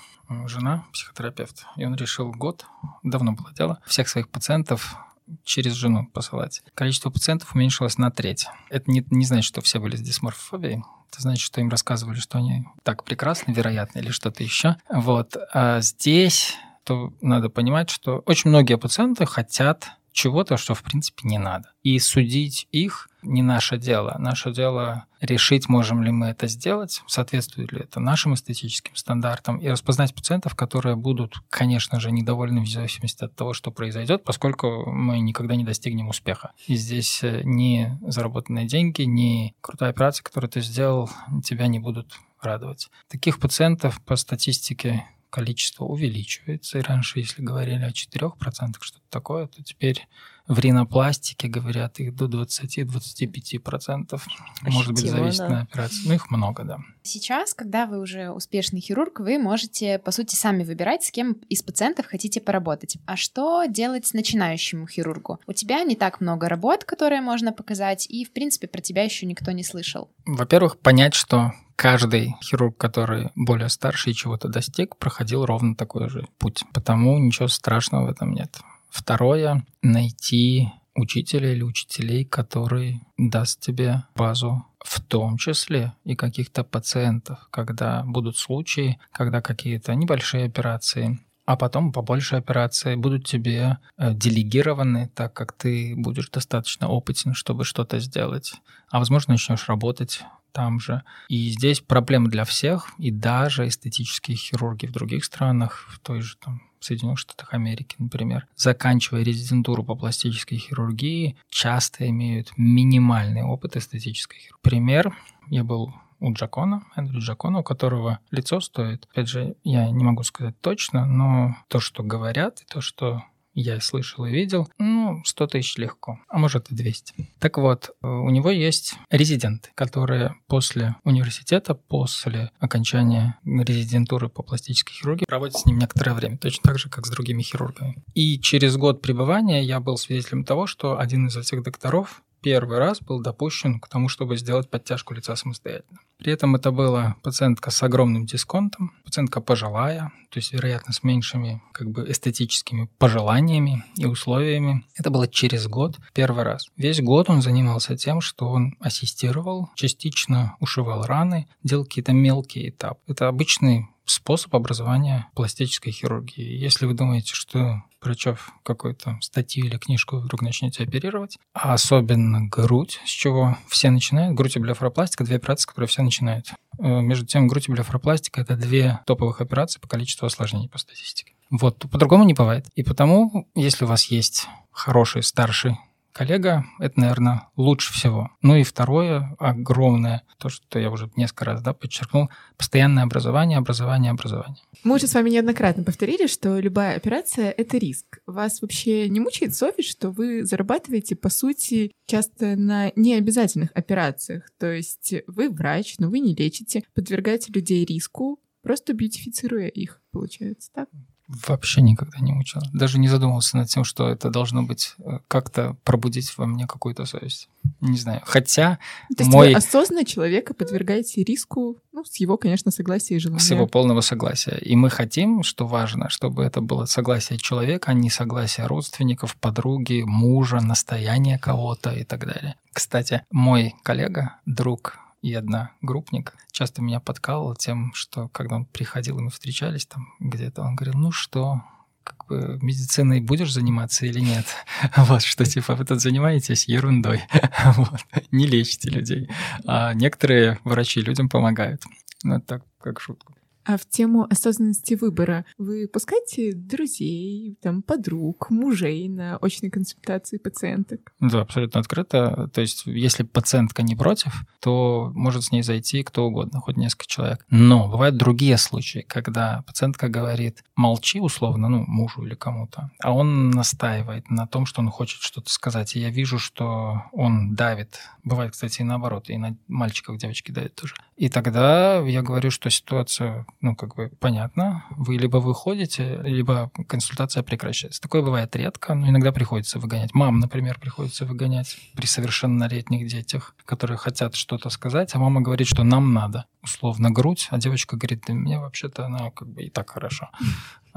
[SPEAKER 4] жена, психотерапевт, и он решил год, давно было дело, всех своих пациентов через жену посылать. Количество пациентов уменьшилось на треть. Это не, не значит, что все были с дисморфофобией. Это значит, что им рассказывали, что они так прекрасны, вероятно, или что-то еще. Вот. А здесь то надо понимать, что очень многие пациенты хотят чего-то, что в принципе не надо. И судить их не наше дело. Наше дело решить, можем ли мы это сделать, соответствует ли это нашим эстетическим стандартам, и распознать пациентов, которые будут, конечно же, недовольны в зависимости от того, что произойдет, поскольку мы никогда не достигнем успеха. И здесь э, ни заработанные деньги, ни крутая операция, которую ты сделал, тебя не будут радовать. Таких пациентов по статистике количество увеличивается. И раньше, если говорили о 4%, что-то такое, то теперь В ринопластике, говорят, их до 20-25%. Может быть, зависит на операции. Ну, их много, да.
[SPEAKER 3] Сейчас, когда вы уже успешный хирург, вы можете, по сути, сами выбирать, с кем из пациентов хотите поработать. А что делать начинающему хирургу? У тебя не так много работ, которые можно показать, и, в принципе, про тебя еще никто не слышал.
[SPEAKER 4] Во-первых, понять, что каждый хирург, который более старший и чего-то достиг, проходил ровно такой же путь. Потому ничего страшного в этом нет. Второе, найти учителя или учителей, который даст тебе базу в том числе и каких-то пациентов, когда будут случаи, когда какие-то небольшие операции, а потом побольше операции будут тебе э, делегированы, так как ты будешь достаточно опытен, чтобы что-то сделать. А возможно, начнешь работать там же. И здесь проблема для всех, и даже эстетические хирурги в других странах, в той же там Соединенных Штатах Америки, например, заканчивая резидентуру по пластической хирургии, часто имеют минимальный опыт эстетической хирургии. Пример, я был у Джакона, Эндрю Джакона, у которого лицо стоит. Опять же, я не могу сказать точно, но то, что говорят, и то, что я слышал и видел, ну, 100 тысяч легко, а может и 200. Так вот, э, у него есть резиденты, которые после университета, после окончания резидентуры по пластической хирургии проводят с ним некоторое время, точно так же, как с другими хирургами. И через год пребывания я был свидетелем того, что один из этих докторов первый раз был допущен к тому, чтобы сделать подтяжку лица самостоятельно. При этом это была пациентка с огромным дисконтом, пациентка пожилая, то есть, вероятно, с меньшими как бы эстетическими пожеланиями и условиями. Это было через год, первый раз. Весь год он занимался тем, что он ассистировал, частично ушивал раны, делал какие-то мелкие этапы. Это обычный способ образования пластической хирургии. Если вы думаете, что прочев какую-то статью или книжку, вдруг начнете оперировать, а особенно грудь, с чего все начинают, грудь и блефаропластика, две операции, с которых все начинают. Э, между тем, грудь и блефаропластика – это две топовых операции по количеству осложнений по статистике. Вот, по-другому не бывает. И потому, если у вас есть хороший старший коллега, это, наверное, лучше всего. Ну и второе, огромное, то, что я уже несколько раз да, подчеркнул, постоянное образование, образование, образование.
[SPEAKER 1] Мы уже с вами неоднократно повторили, что любая операция — это риск. Вас вообще не мучает совесть, что вы зарабатываете, по сути, часто на необязательных операциях? То есть вы врач, но вы не лечите, подвергаете людей риску, просто бьютифицируя их, получается, так?
[SPEAKER 4] Вообще никогда не мучил. Даже не задумывался над тем, что это должно быть э, как-то пробудить во мне какую-то совесть. Не знаю. Хотя
[SPEAKER 1] То есть мой... вы осознанно человека подвергаете риску, ну, с его, конечно, согласия и желания.
[SPEAKER 4] С его полного согласия. И мы хотим, что важно, чтобы это было согласие человека, а не согласие родственников, подруги, мужа, настояние кого-то и так далее. Кстати, мой коллега, друг и одна группник часто меня подкалывал тем, что когда он приходил, и мы встречались там где-то, он говорил, ну что, как бы медициной будешь заниматься или нет? Вот, что типа вы тут занимаетесь ерундой, вот, не лечите людей. А некоторые врачи людям помогают. Ну, так, как шутку.
[SPEAKER 1] А в тему осознанности выбора вы пускаете друзей, там, подруг, мужей на очной консультации пациенток?
[SPEAKER 4] Да, абсолютно открыто. То есть, если пациентка не против, то может с ней зайти кто угодно, хоть несколько человек. Но бывают другие случаи, когда пациентка говорит «молчи» условно, ну, мужу или кому-то, а он настаивает на том, что он хочет что-то сказать. И я вижу, что он давит. Бывает, кстати, и наоборот, и на мальчиков, девочки давят тоже. И тогда я говорю, что ситуация ну, как бы понятно, вы либо выходите, либо консультация прекращается. Такое бывает редко, но иногда приходится выгонять. Мам, например, приходится выгонять при совершеннолетних детях, которые хотят что-то сказать, а мама говорит, что нам надо, условно, грудь, а девочка говорит, да мне вообще-то она как бы и так хорошо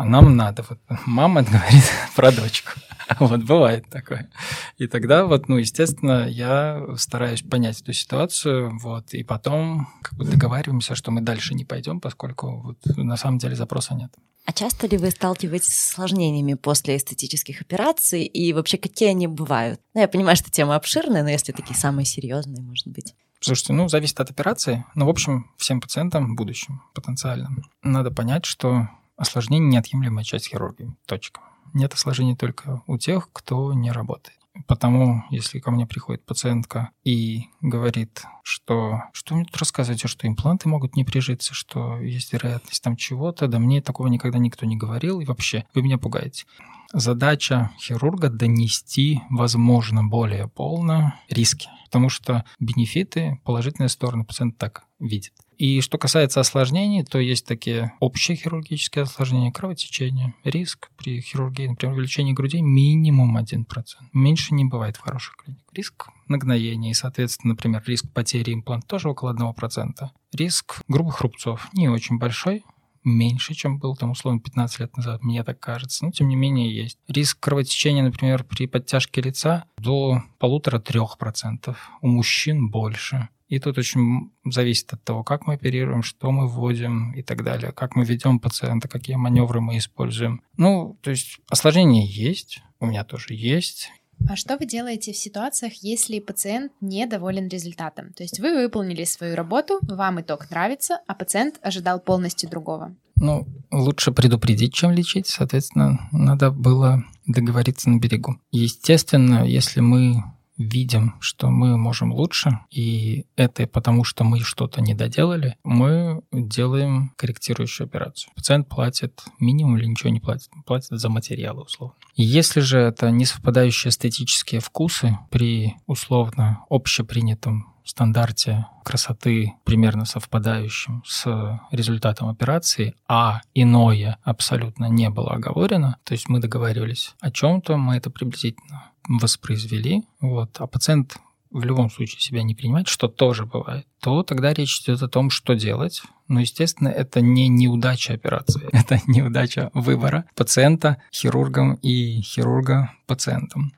[SPEAKER 4] а нам надо. Вот мама говорит про дочку. Вот бывает такое. И тогда вот, ну, естественно, я стараюсь понять эту ситуацию, вот, и потом как бы договариваемся, что мы дальше не пойдем, поскольку вот, на самом деле запроса нет.
[SPEAKER 2] А часто ли вы сталкиваетесь с осложнениями после эстетических операций и вообще какие они бывают? Ну, я понимаю, что тема обширная, но если такие самые серьезные, может быть.
[SPEAKER 4] Слушайте, ну, зависит от операции, но, в общем, всем пациентам, будущим, потенциальным, надо понять, что Осложнение – неотъемлемая часть хирургии. Точка. Нет осложнений только у тех, кто не работает. Потому, если ко мне приходит пациентка и говорит, что что мне тут рассказываете, что импланты могут не прижиться, что есть вероятность там чего-то, да мне такого никогда никто не говорил, и вообще вы меня пугаете. Задача хирурга донести, возможно, более полно риски, потому что бенефиты, положительные стороны пациент так видит. И что касается осложнений, то есть такие общие хирургические осложнения, кровотечение, риск при хирургии, например, увеличении грудей минимум 1%. Меньше не бывает в хороших клиниках. Риск нагноения и, соответственно, например, риск потери импланта тоже около 1%. Риск грубых рубцов не очень большой, меньше, чем был там условно 15 лет назад, мне так кажется. Но тем не менее есть. Риск кровотечения, например, при подтяжке лица до полутора-трех процентов. У мужчин больше. И тут очень зависит от того, как мы оперируем, что мы вводим и так далее, как мы ведем пациента, какие маневры мы используем. Ну, то есть осложнения есть, у меня тоже есть.
[SPEAKER 3] А что вы делаете в ситуациях, если пациент недоволен результатом? То есть вы выполнили свою работу, вам итог нравится, а пациент ожидал полностью другого.
[SPEAKER 4] Ну, лучше предупредить, чем лечить. Соответственно, надо было договориться на берегу. Естественно, если мы видим, что мы можем лучше, и это потому, что мы что-то не доделали, мы делаем корректирующую операцию. Пациент платит минимум или ничего не платит, платит за материалы условно. Если же это не совпадающие эстетические вкусы при условно общепринятом стандарте красоты примерно совпадающем с результатом операции, а иное абсолютно не было оговорено, то есть мы договаривались о чем-то, мы это приблизительно воспроизвели, вот, а пациент в любом случае себя не принимает, что тоже бывает, то тогда речь идет о том, что делать. Но, естественно, это не неудача операции, это неудача выбора пациента хирургом и хирурга пациентом.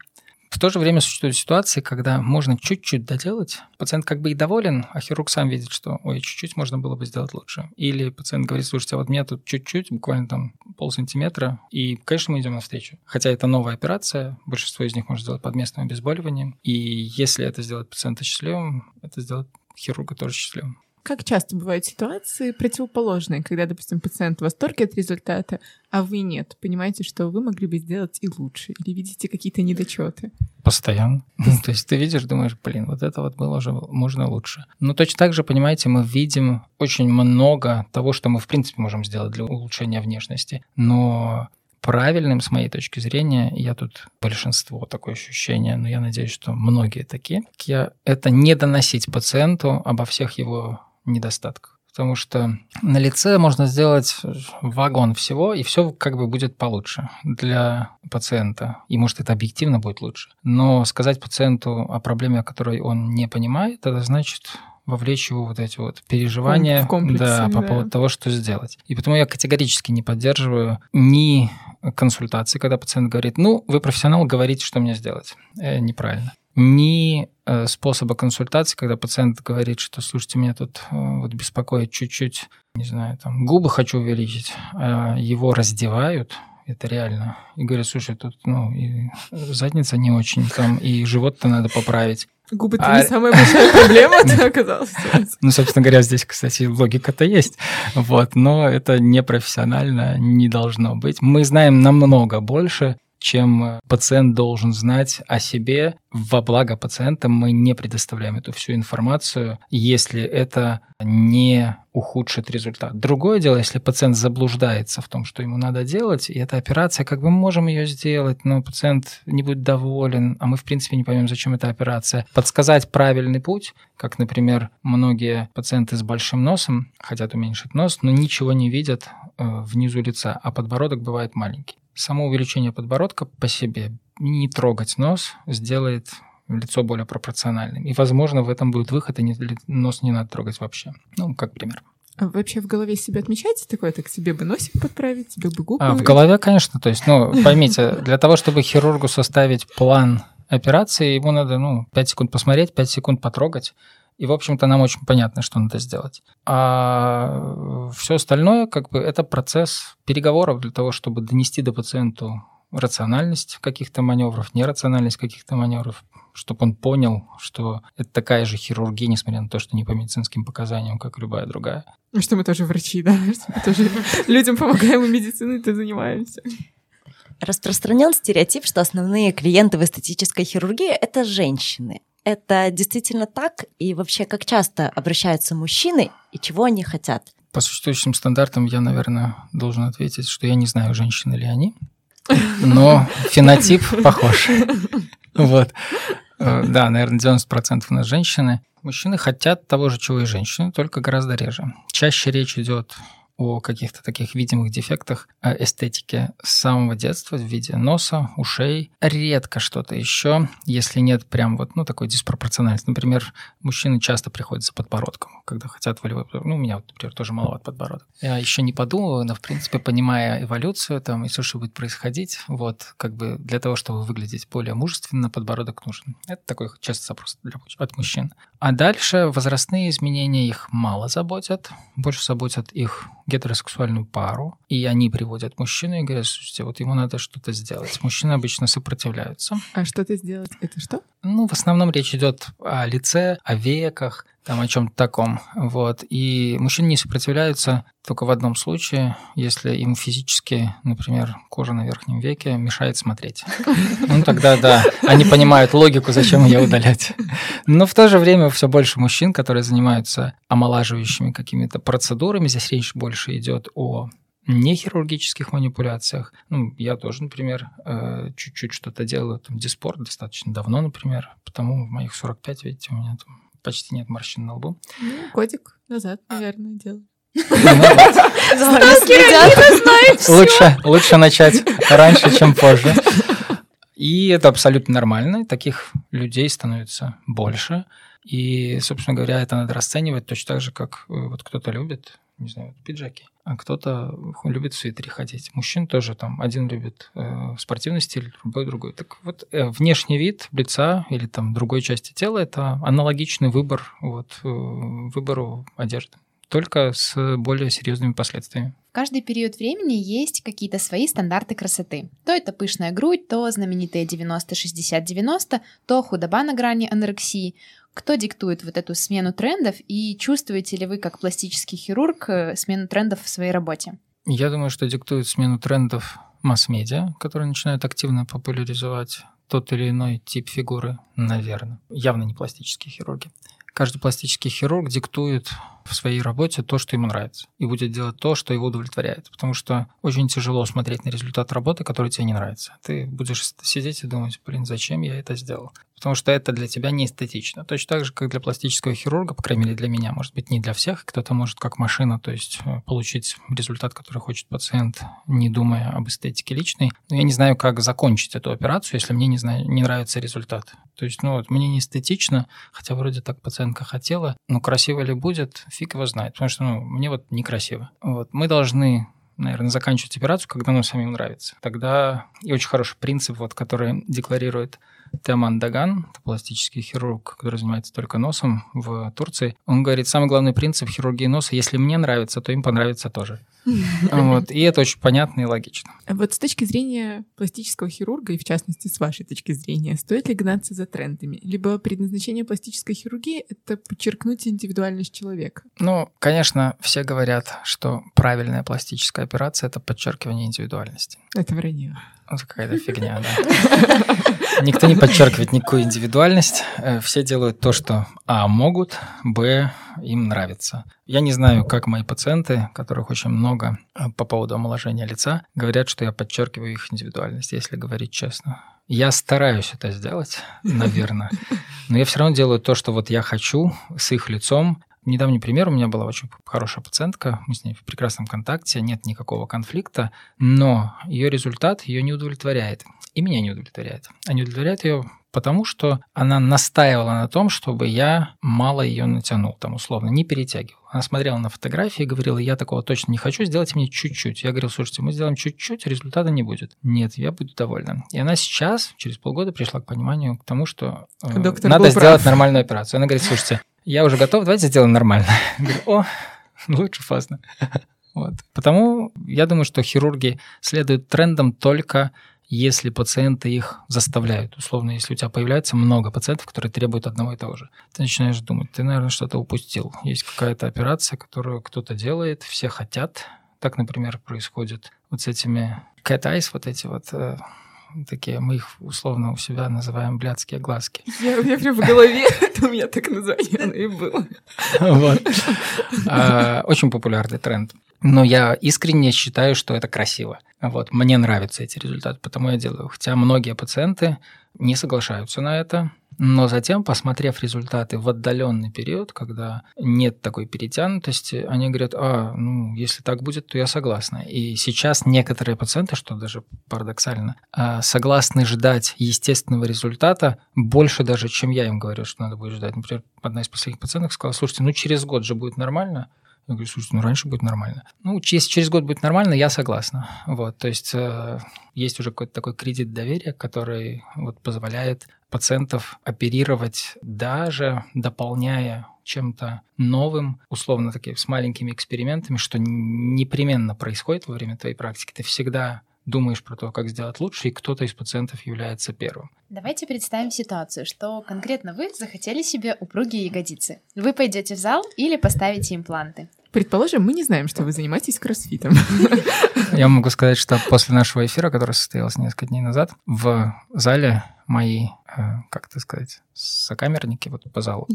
[SPEAKER 4] В то же время существуют ситуации, когда можно чуть-чуть доделать. Пациент как бы и доволен, а хирург сам видит, что ой, чуть-чуть можно было бы сделать лучше. Или пациент говорит, слушайте, а вот мне тут чуть-чуть, буквально там пол сантиметра, и, конечно, мы идем навстречу. Хотя это новая операция, большинство из них можно сделать под местным обезболиванием. И если это сделать пациента счастливым, это сделать хирурга тоже счастливым.
[SPEAKER 1] Как часто бывают ситуации противоположные, когда, допустим, пациент в восторге от результата, а вы нет? Понимаете, что вы могли бы сделать и лучше, или видите какие-то недочеты?
[SPEAKER 4] Постоянно. То есть ты видишь, думаешь, блин, вот это вот было уже можно лучше. Но точно так же, понимаете, мы видим очень много того, что мы, в принципе, можем сделать для улучшения внешности. Но правильным, с моей точки зрения, я тут большинство такое ощущение, но я надеюсь, что многие такие, я, это не доносить пациенту обо всех его недостатках. Потому что на лице можно сделать вагон всего, и все как бы будет получше для пациента. И может это объективно будет лучше. Но сказать пациенту о проблеме, о которой он не понимает, это значит вовлечь его вот эти вот переживания
[SPEAKER 1] комплексе,
[SPEAKER 4] да, по
[SPEAKER 1] да.
[SPEAKER 4] поводу того, что сделать. И потому я категорически не поддерживаю ни консультации, когда пациент говорит, ну, вы профессионал, говорите, что мне сделать. Э, неправильно ни э, способа консультации, когда пациент говорит, что, слушайте, меня тут э, вот беспокоит чуть-чуть, не знаю, там, губы хочу увеличить, а его раздевают, это реально. И говорят, слушай, тут, ну, и задница не очень, там, и живот-то надо поправить.
[SPEAKER 1] Губы-то
[SPEAKER 4] А-
[SPEAKER 1] не самая большая проблема оказалась.
[SPEAKER 4] Ну, собственно говоря, здесь, кстати, логика-то есть. Вот, но это непрофессионально, не должно быть. Мы знаем намного больше, чем э, пациент должен знать о себе. Во благо пациента мы не предоставляем эту всю информацию, если это не ухудшит результат. Другое дело, если пациент заблуждается в том, что ему надо делать, и эта операция, как бы мы можем ее сделать, но пациент не будет доволен, а мы, в принципе, не поймем, зачем эта операция. Подсказать правильный путь, как, например, многие пациенты с большим носом хотят уменьшить нос, но ничего не видят э, внизу лица, а подбородок бывает маленький. Само увеличение подбородка по себе, не трогать нос, сделает лицо более пропорциональным. И, возможно, в этом будет выход, и не- нос не надо трогать вообще. Ну, как пример.
[SPEAKER 1] А вообще в голове себе отмечаете такое? Так себе бы носик подправить, тебе бы губы.
[SPEAKER 4] А, в голове, конечно, то есть, ну, поймите, для того, чтобы хирургу составить план операции, ему надо, ну, 5 секунд посмотреть, 5 секунд потрогать, и, в общем-то, нам очень понятно, что надо сделать. А все остальное, как бы, это процесс переговоров для того, чтобы донести до пациенту рациональность каких-то маневров, нерациональность каких-то маневров, чтобы он понял, что это такая же хирургия, несмотря на то, что не по медицинским показаниям, как любая другая.
[SPEAKER 1] Ну, Что мы тоже врачи, да? Что мы тоже людям помогаем и медициной-то занимаемся.
[SPEAKER 2] Распространен стереотип, что основные клиенты в эстетической хирургии – это женщины. Это действительно так? И вообще, как часто обращаются мужчины и чего они хотят?
[SPEAKER 4] По существующим стандартам я, наверное, должен ответить, что я не знаю, женщины ли они, но фенотип похож. Вот. Э, да, наверное, 90% у нас женщины. Мужчины хотят того же, чего и женщины, только гораздо реже. Чаще речь идет о каких-то таких видимых дефектах эстетики с самого детства в виде носа, ушей, редко что-то еще, если нет прям вот, ну, такой диспропорциональности. Например, мужчины часто приходят за подбородком, когда хотят волевой Ну, у меня, вот, например, тоже маловат подбородок. Я еще не подумал, но, в принципе, понимая эволюцию там и все, что будет происходить, вот, как бы для того, чтобы выглядеть более мужественно, подбородок нужен. Это такой часто запрос для, от мужчин. А дальше возрастные изменения их мало заботят, больше заботят их гетеросексуальную пару, и они приводят мужчину и говорят, слушайте, вот ему надо что-то сделать. Мужчины обычно сопротивляются.
[SPEAKER 1] А что-то сделать? Это что?
[SPEAKER 4] Ну, в основном речь идет о лице, о веках, там о чем-то таком. Вот. И мужчины не сопротивляются только в одном случае, если им физически, например, кожа на верхнем веке мешает смотреть. Ну, тогда да, они понимают логику, зачем ее удалять. Но в то же время все больше мужчин, которые занимаются омолаживающими какими-то процедурами. Здесь речь больше идет о нехирургических манипуляциях. Ну, я тоже, например, э, чуть-чуть что-то делаю, там, диспорт достаточно давно, например, потому в моих 45, видите, у меня там почти нет морщин на лбу.
[SPEAKER 1] Ну, годик назад, наверное, делал.
[SPEAKER 4] Лучше, лучше начать раньше, чем позже. И это абсолютно нормально. Таких людей становится больше. И, собственно говоря, это надо расценивать точно так же, как э, вот кто-то любит не знаю, пиджаки, а кто-то любит в свитере ходить. Мужчин тоже там один любит э, спортивный стиль, другой другой. Так вот, э, внешний вид лица или там другой части тела – это аналогичный выбор вот, э, выбору одежды только с более серьезными последствиями.
[SPEAKER 3] В каждый период времени есть какие-то свои стандарты красоты. То это пышная грудь, то знаменитые 90-60-90, то худоба на грани анорексии. Кто диктует вот эту смену трендов и чувствуете ли вы как пластический хирург э, смену трендов в своей работе?
[SPEAKER 4] Я думаю, что диктует смену трендов масс-медиа, которые начинают активно популяризовать тот или иной тип фигуры, наверное. Явно не пластические хирурги. Каждый пластический хирург диктует в своей работе то, что ему нравится, и будет делать то, что его удовлетворяет. Потому что очень тяжело смотреть на результат работы, который тебе не нравится. Ты будешь сидеть и думать, блин, зачем я это сделал? потому что это для тебя не эстетично. Точно так же, как для пластического хирурга, по крайней мере для меня, может быть, не для всех, кто-то может как машина, то есть э, получить результат, который хочет пациент, не думая об эстетике личной. Но я не знаю, как закончить эту операцию, если мне не, знаю, не нравится результат. То есть, ну вот, мне не эстетично, хотя вроде так пациентка хотела, но красиво ли будет, фиг его знает, потому что, ну, мне вот некрасиво. Вот, мы должны наверное, заканчивать операцию, когда нам самим нравится. Тогда и очень хороший принцип, вот, который декларирует Теман Даган, пластический хирург, который занимается только носом в Турции, он говорит, самый главный принцип хирургии носа, если мне нравится, то им понравится тоже. Вот. И это очень понятно и логично.
[SPEAKER 1] Вот с точки зрения пластического хирурга, и в частности с вашей точки зрения, стоит ли гнаться за трендами? Либо предназначение пластической хирургии — это подчеркнуть индивидуальность человека?
[SPEAKER 4] Ну, конечно, все говорят, что правильная пластическая операция — это подчеркивание индивидуальности.
[SPEAKER 1] Это вранье.
[SPEAKER 4] Какая-то фигня, да. Никто не подчеркивает никакую индивидуальность. Э, все делают то, что А могут, Б им нравится. Я не знаю, как мои пациенты, которых очень много э, по поводу омоложения лица, говорят, что я подчеркиваю их индивидуальность, если говорить честно. Я стараюсь это сделать, наверное, но я все равно делаю то, что вот я хочу с их лицом, Недавний пример, у меня была очень хорошая пациентка, мы с ней в прекрасном контакте, нет никакого конфликта, но ее результат ее не удовлетворяет. И меня не удовлетворяет. А не удовлетворяет ее потому, что она настаивала на том, чтобы я мало ее натянул, там условно, не перетягивал. Она смотрела на фотографии и говорила, я такого точно не хочу, сделайте мне чуть-чуть. Я говорил, слушайте, мы сделаем чуть-чуть, результата не будет. Нет, я буду довольна. И она сейчас, через полгода, пришла к пониманию, к тому, что э, надо сделать прав. нормальную операцию. Она говорит, слушайте, я уже готов, давайте сделаем нормально. Говорю, о, лучше поздно. Вот. Потому я думаю, что хирурги следуют трендам только если пациенты их заставляют. Условно, если у тебя появляется много пациентов, которые требуют одного и того же, ты начинаешь думать, ты, наверное, что-то упустил. Есть какая-то операция, которую кто-то делает, все хотят. Так, например, происходит вот с этими cat eyes, вот эти вот э, такие, мы их условно у себя называем блядские глазки.
[SPEAKER 1] Я, я прям в голове, это у меня так название и было.
[SPEAKER 4] Вот. А, Очень популярный тренд. Но я искренне считаю, что это красиво. Вот, мне нравятся эти результаты, потому я делаю. Хотя многие пациенты не соглашаются на это, но затем, посмотрев результаты в отдаленный период, когда нет такой перетянутости, они говорят, а, ну, если так будет, то я согласна. И сейчас некоторые пациенты, что даже парадоксально, а, согласны ждать естественного результата больше даже, чем я им говорю, что надо будет ждать. Например, одна из последних пациенток сказала, слушайте, ну через год же будет нормально, я говорю, слушайте, ну раньше будет нормально. Ну, если через год будет нормально, я согласна. Вот, то есть э, есть уже какой-то такой кредит доверия, который вот позволяет пациентов оперировать даже дополняя чем-то новым, условно таким, с маленькими экспериментами, что непременно происходит во время твоей практики. Ты всегда думаешь про то, как сделать лучше, и кто-то из пациентов является первым.
[SPEAKER 3] Давайте представим ситуацию, что конкретно вы захотели себе упругие ягодицы. Вы пойдете в зал или поставите импланты.
[SPEAKER 1] Предположим, мы не знаем, что вы занимаетесь кроссфитом.
[SPEAKER 4] Я могу сказать, что после нашего эфира, который состоялся несколько дней назад, в зале мои, э, как это сказать, сокамерники вот по залу,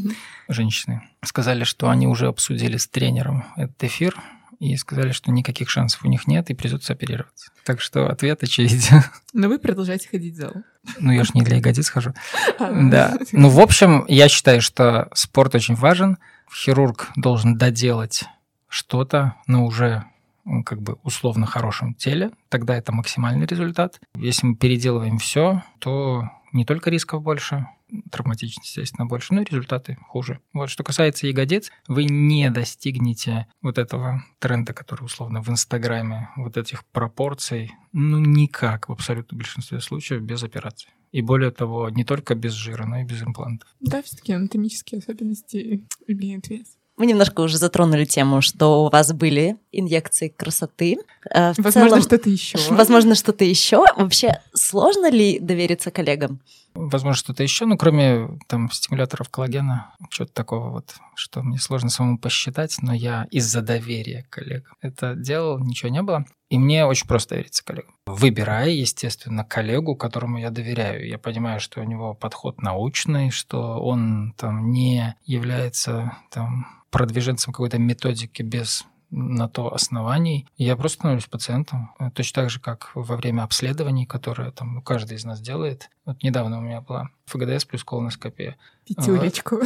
[SPEAKER 4] женщины, сказали, что они уже обсудили с тренером этот эфир, и сказали, что никаких шансов у них нет, и придется оперироваться. Так что ответ очевиден.
[SPEAKER 1] Но вы продолжаете ходить в зал.
[SPEAKER 4] Ну, я же не для ягодиц хожу. Да. Ну, в общем, я считаю, что спорт очень важен. Хирург должен доделать что-то на уже ну, как бы условно хорошем теле, тогда это максимальный результат. Если мы переделываем все, то не только рисков больше, травматичность, естественно, больше, но и результаты хуже. Вот что касается ягодиц, вы не достигнете вот этого тренда, который условно в Инстаграме, вот этих пропорций, ну никак в абсолютном большинстве случаев без операции. И более того, не только без жира, но и без имплантов.
[SPEAKER 1] Да, все-таки анатомические особенности имеют вес.
[SPEAKER 2] Мы немножко уже затронули тему, что у вас были инъекции красоты. Э, в
[SPEAKER 1] Возможно,
[SPEAKER 2] целом-
[SPEAKER 1] что-то еще.
[SPEAKER 2] Возможно, что-то еще. Вообще, сложно ли довериться коллегам?
[SPEAKER 4] Возможно, что-то еще, ну, кроме там стимуляторов коллагена, чего-то такого вот, что мне сложно самому посчитать, но я из-за доверия коллегам это делал, ничего не было. И мне очень просто довериться коллегам. Выбирая, естественно, коллегу, которому я доверяю. Я понимаю, что у него подход научный, что он там не является там продвиженцем какой-то методики без на то оснований. Я просто становлюсь пациентом. Точно так же, как во время обследований, которые там каждый из нас делает. Вот недавно у меня была ФГДС плюс колоноскопия.
[SPEAKER 1] Пятюречку.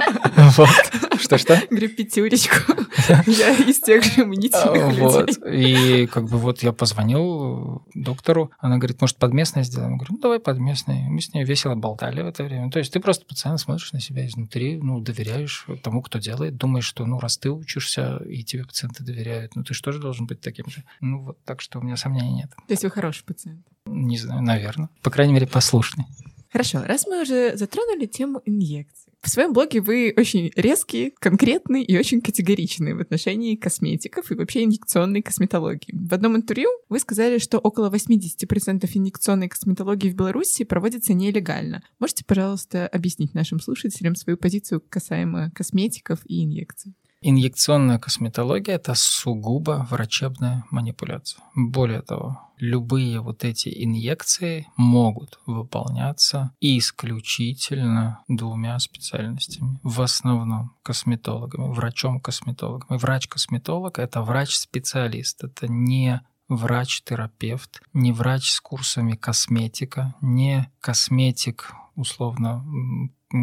[SPEAKER 4] Вот. Что-что?
[SPEAKER 1] Говорю, пятюречку. Я из тех же иммунитивных
[SPEAKER 4] Вот.
[SPEAKER 1] людей.
[SPEAKER 4] И как бы вот я позвонил доктору, она говорит, может, подместное сделаем? Я говорю, ну, давай подместное. Мы с ней весело болтали в это время. То есть ты просто пациент, смотришь на себя изнутри, ну, доверяешь тому, кто делает, думаешь, что, ну, раз ты учишься, и тебе пациенты доверяют, ну, ты же тоже должен быть таким же. Ну, вот так что у меня сомнений нет.
[SPEAKER 1] То есть вы хороший пациент.
[SPEAKER 4] Не знаю, наверное. По крайней мере, послушный.
[SPEAKER 1] Хорошо, раз мы уже затронули тему инъекций. В своем блоге вы очень резкий, конкретный и очень категоричный в отношении косметиков и вообще инъекционной косметологии. В одном интервью вы сказали, что около 80% инъекционной косметологии в Беларуси проводится нелегально. Можете, пожалуйста, объяснить нашим слушателям свою позицию касаемо косметиков и инъекций?
[SPEAKER 4] Инъекционная косметология – это сугубо врачебная манипуляция. Более того, любые вот эти инъекции могут выполняться исключительно двумя специальностями. В основном косметологами, врачом-косметологом. И врач-косметолог – это врач-специалист, это не врач-терапевт, не врач с курсами косметика, не косметик, условно,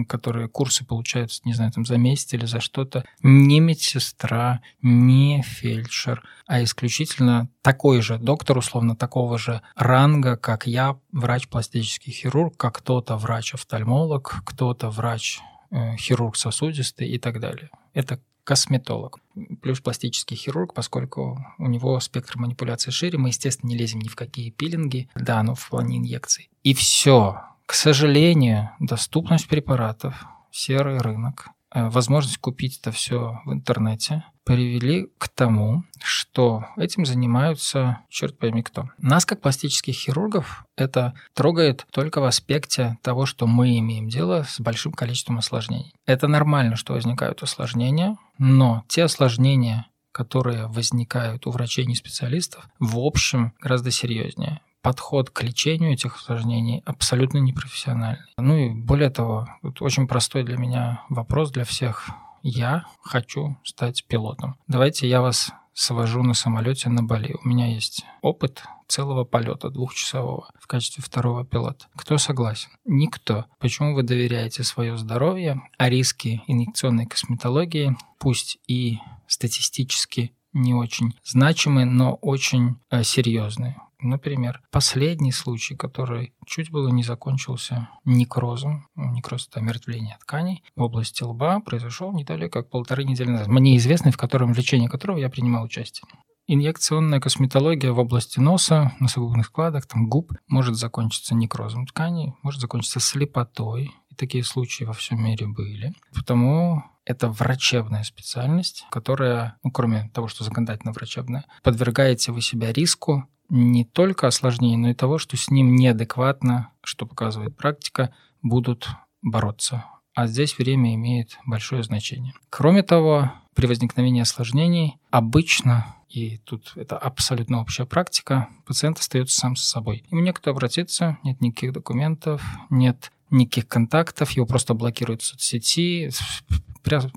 [SPEAKER 4] которые курсы получаются, не знаю, там за месяц или за что-то, не медсестра, не фельдшер, а исключительно такой же доктор, условно, такого же ранга, как я, врач-пластический хирург, как кто-то врач-офтальмолог, кто-то врач э, хирург сосудистый и так далее. Это косметолог, плюс пластический хирург, поскольку у него спектр манипуляции шире, мы, естественно, не лезем ни в какие пилинги, да, но в плане инъекций. И все. К сожалению, доступность препаратов, серый рынок, э, возможность купить это все в интернете привели к тому, что этим занимаются, черт пойми кто. Нас, как пластических хирургов, это трогает только в аспекте того, что мы имеем дело с большим количеством осложнений. Это нормально, что возникают осложнения, но те осложнения, которые возникают у врачей не специалистов, в общем гораздо серьезнее подход к лечению этих осложнений абсолютно непрофессиональный. Ну и более того, тут очень простой для меня вопрос для всех. Я хочу стать пилотом. Давайте я вас свожу на самолете на Бали. У меня есть опыт целого полета двухчасового в качестве второго пилота. Кто согласен? Никто. Почему вы доверяете свое здоровье, а риски инъекционной косметологии, пусть и статистически не очень значимые, но очень э, серьезные. Например, последний случай, который чуть было не закончился некрозом, некроз – это омертвление тканей, в области лба произошел не далее, как полторы недели назад. Мне известный, в котором в лечении которого я принимал участие. Инъекционная косметология в области носа, носогубных складок, там, губ может закончиться некрозом тканей, может закончиться слепотой. И такие случаи во всем мире были. Потому это врачебная специальность, которая, ну, кроме того, что законодательно врачебная, подвергаете вы себя риску не только осложнений, но и того, что с ним неадекватно, что показывает практика, будут бороться. А здесь время имеет большое значение. Кроме того, при возникновении осложнений обычно, и тут это абсолютно общая практика, пациент остается сам с собой. Ему некуда обратиться, нет никаких документов, нет никаких контактов, его просто блокируют в соцсети.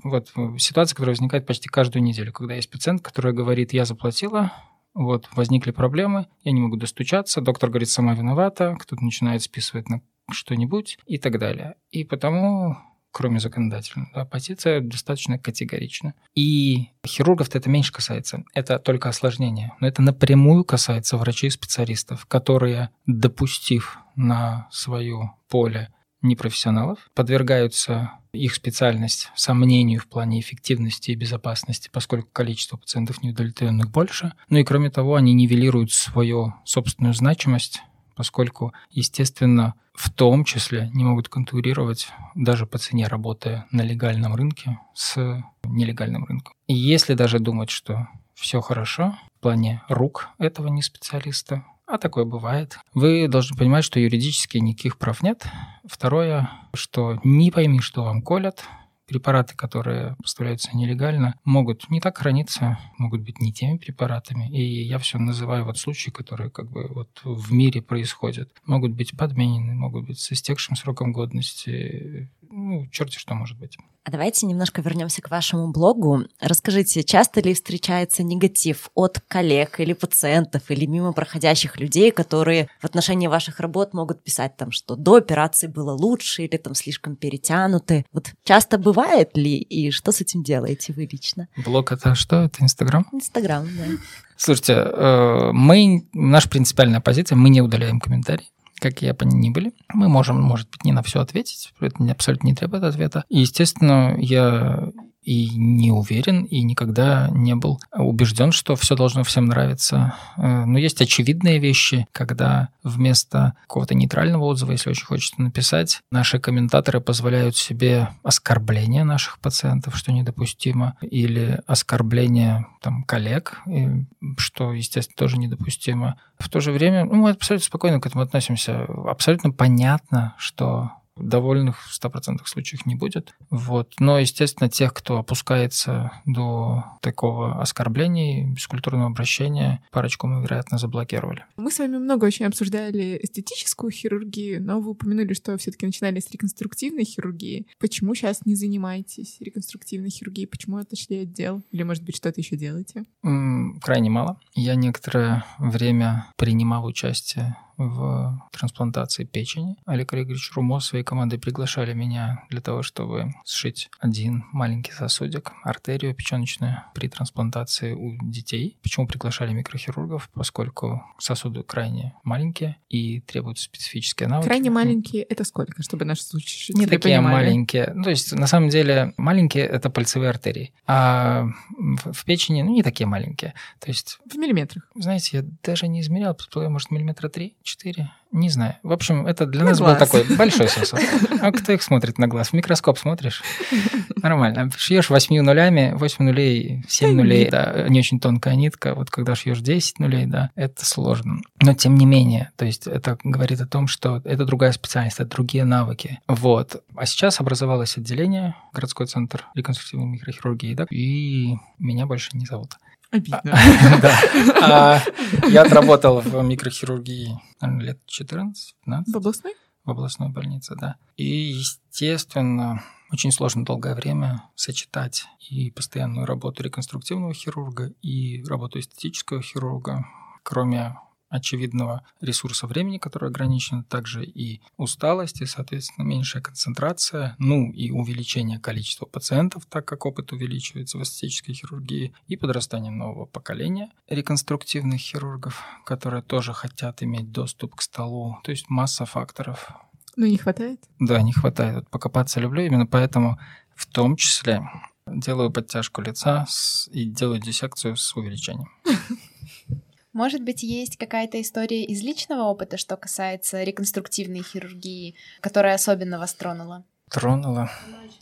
[SPEAKER 4] Вот ситуация, которая возникает почти каждую неделю, когда есть пациент, который говорит, я заплатила, вот, возникли проблемы, я не могу достучаться, доктор говорит, сама виновата, кто-то начинает списывать на что-нибудь и так далее. И потому кроме законодательной, да, позиция достаточно категорична. И хирургов-то это меньше касается, это только осложнение. Но это напрямую касается врачей-специалистов, которые, допустив на свое поле непрофессионалов, подвергаются их специальность сомнению в плане эффективности и безопасности, поскольку количество пациентов неудовлетворенных больше. Ну и кроме того, они нивелируют свою собственную значимость, поскольку, естественно, в том числе не могут конкурировать даже по цене, работая на легальном рынке с нелегальным рынком. И если даже думать, что все хорошо в плане рук этого не специалиста, а такое бывает. Вы должны понимать, что юридически никаких прав нет. Второе, что не пойми, что вам колят, препараты, которые поставляются нелегально, могут не так храниться, могут быть не теми препаратами. И я все называю вот случаи, которые как бы вот в мире происходят. Могут быть подменены, могут быть с истекшим сроком годности. Ну, черти что может быть.
[SPEAKER 2] А давайте немножко вернемся к вашему блогу. Расскажите, часто ли встречается негатив от коллег или пациентов, или мимо проходящих людей, которые в отношении ваших работ могут писать там, что до операции было лучше или там слишком перетянуты? Вот часто бывает ли и что с этим делаете вы лично?
[SPEAKER 4] Блог это что? Это Инстаграм?
[SPEAKER 2] Инстаграм, да.
[SPEAKER 4] Слушайте, э, мы, наша принципиальная позиция, мы не удаляем комментарии какие бы они ни были. Мы можем, может быть, не на все ответить, это абсолютно не требует ответа. И, естественно, я и не уверен, и никогда не был убежден, что все должно всем нравиться. Э, но есть очевидные вещи, когда вместо какого-то нейтрального отзыва, если очень хочется написать, наши комментаторы позволяют себе оскорбление наших пациентов, что недопустимо, или оскорбление там, коллег, что, естественно, тоже недопустимо. В то же время ну, мы абсолютно спокойно к этому относимся. Абсолютно понятно, что довольных в 100% случаях не будет. Вот. Но, естественно, тех, кто опускается до такого оскорбления, бескультурного обращения, парочку мы, вероятно, заблокировали.
[SPEAKER 1] Мы с вами много очень обсуждали эстетическую хирургию, но вы упомянули, что все таки начинали с реконструктивной хирургии. Почему сейчас не занимаетесь реконструктивной хирургией? Почему отошли от дел? Или, может быть, что-то еще делаете?
[SPEAKER 4] М крайне мало. Я некоторое время принимал участие в трансплантации печени. Олег Олегович Румо своей командой приглашали меня для того, чтобы сшить один маленький сосудик, артерию печеночную при трансплантации у детей. Почему приглашали микрохирургов? Поскольку сосуды крайне маленькие и требуют специфические навыки.
[SPEAKER 1] Крайне маленькие — это сколько, чтобы наши слушатели
[SPEAKER 4] Не такие
[SPEAKER 1] понимали?
[SPEAKER 4] маленькие. Ну, то есть, на самом деле, маленькие — это пальцевые артерии, а в печени, ну, не такие маленькие. То есть...
[SPEAKER 1] В миллиметрах.
[SPEAKER 4] Знаете, я даже не измерял, может, миллиметра три, 4. Не знаю. В общем, это для
[SPEAKER 1] На
[SPEAKER 4] нас
[SPEAKER 1] глаз.
[SPEAKER 4] был такой большой сосуд. А кто их смотрит на глаз? В микроскоп смотришь? Нормально. Шьешь восьмью нулями, 8 нулей, 7 нулей, да, не очень тонкая нитка. Вот когда шьешь 10 нулей, да, это сложно. Но тем не менее, то есть это говорит о том, что это другая специальность, это другие навыки. Вот. А сейчас образовалось отделение, городской центр реконструктивной микрохирургии, да, и меня больше не зовут.
[SPEAKER 1] Обидно.
[SPEAKER 4] Да. А Я отработал в микрохирургии лет 14-15
[SPEAKER 1] В областной?
[SPEAKER 4] в областной больнице, да. И, естественно, очень сложно долгое время сочетать и постоянную работу реконструктивного хирурга, и работу эстетического хирурга, кроме очевидного ресурса времени, который ограничен, также и усталость, и, соответственно, меньшая концентрация, ну и увеличение количества пациентов, так как опыт увеличивается в эстетической хирургии, и подрастание нового поколения реконструктивных хирургов, которые тоже хотят иметь доступ к столу. То есть масса факторов,
[SPEAKER 1] Ну, не хватает?
[SPEAKER 4] да, не хватает. Вот покопаться люблю, именно поэтому в том числе делаю подтяжку лица и делаю диссекцию с увеличением.
[SPEAKER 3] Может быть, есть какая-то история из личного опыта, что касается реконструктивной хирургии, которая особенно вас тронула?
[SPEAKER 4] Тронула.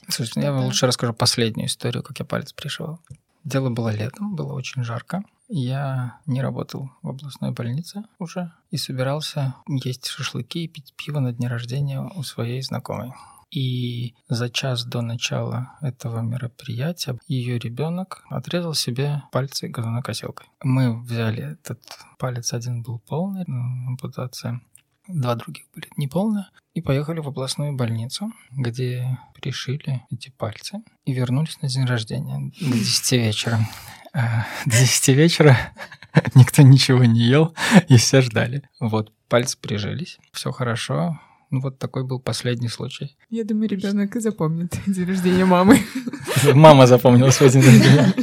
[SPEAKER 4] Слушай, ну я вам лучше расскажу последнюю историю, как я палец пришивал. Дело было летом, было очень жарко. Я не работал в областной больнице уже и собирался есть шашлыки и пить пиво на дне рождения у своей знакомой. И за час до начала этого мероприятия ее ребенок отрезал себе пальцы газонокосилкой. Мы взяли этот палец, один был полный, ампутация, два других были неполные, и поехали в областную больницу, где пришили эти пальцы и вернулись на день рождения до 10 вечера. А, До 10 вечера никто ничего не ел, и все ждали. Вот, пальцы прижились, все хорошо. Ну, вот такой был последний случай.
[SPEAKER 1] Я думаю, ребенок запомнит день рождения мамы.
[SPEAKER 4] Мама запомнила свой день рождения.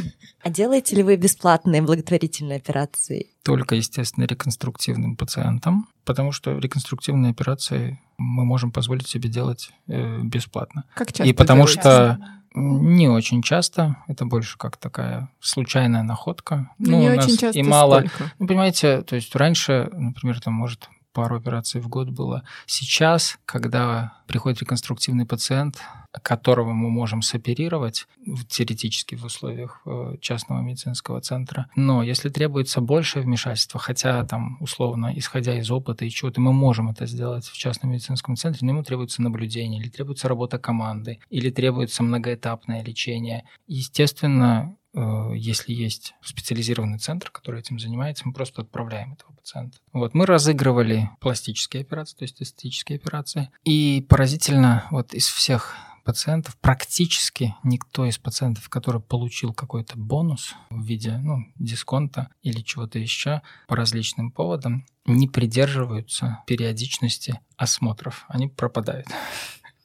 [SPEAKER 2] А делаете ли вы бесплатные благотворительные операции?
[SPEAKER 4] Только, естественно, реконструктивным пациентам, потому что реконструктивные операции мы можем позволить себе делать э, бесплатно.
[SPEAKER 1] Как часто
[SPEAKER 4] И потому
[SPEAKER 1] делаете?
[SPEAKER 4] что не очень часто, это больше как такая случайная находка.
[SPEAKER 1] Ну, не
[SPEAKER 4] у нас
[SPEAKER 1] очень часто
[SPEAKER 4] и мало.
[SPEAKER 1] сколько?
[SPEAKER 4] Ну, понимаете, то есть раньше, например, там может пару операций в год было. Сейчас, когда приходит реконструктивный пациент, которого мы можем соперировать теоретически в условиях э, частного медицинского центра, но если требуется большее вмешательство, хотя там условно, исходя из опыта и чего-то, мы можем это сделать в частном медицинском центре, но ему требуется наблюдение, или требуется работа команды, или требуется многоэтапное лечение. Естественно, если есть специализированный центр, который этим занимается, мы просто отправляем этого пациента. Вот мы разыгрывали пластические операции, то есть эстетические операции. И поразительно, вот из всех пациентов, практически никто из пациентов, который получил какой-то бонус в виде ну, дисконта или чего-то еще по различным поводам, не придерживаются периодичности осмотров. Они пропадают.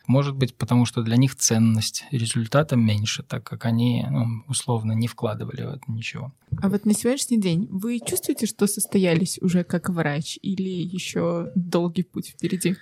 [SPEAKER 4] Может быть, потому что для них ценность результата меньше, так как они ну, условно не вкладывали в это ничего.
[SPEAKER 1] А вот на сегодняшний день вы чувствуете, что состоялись уже как врач или еще долгий путь впереди?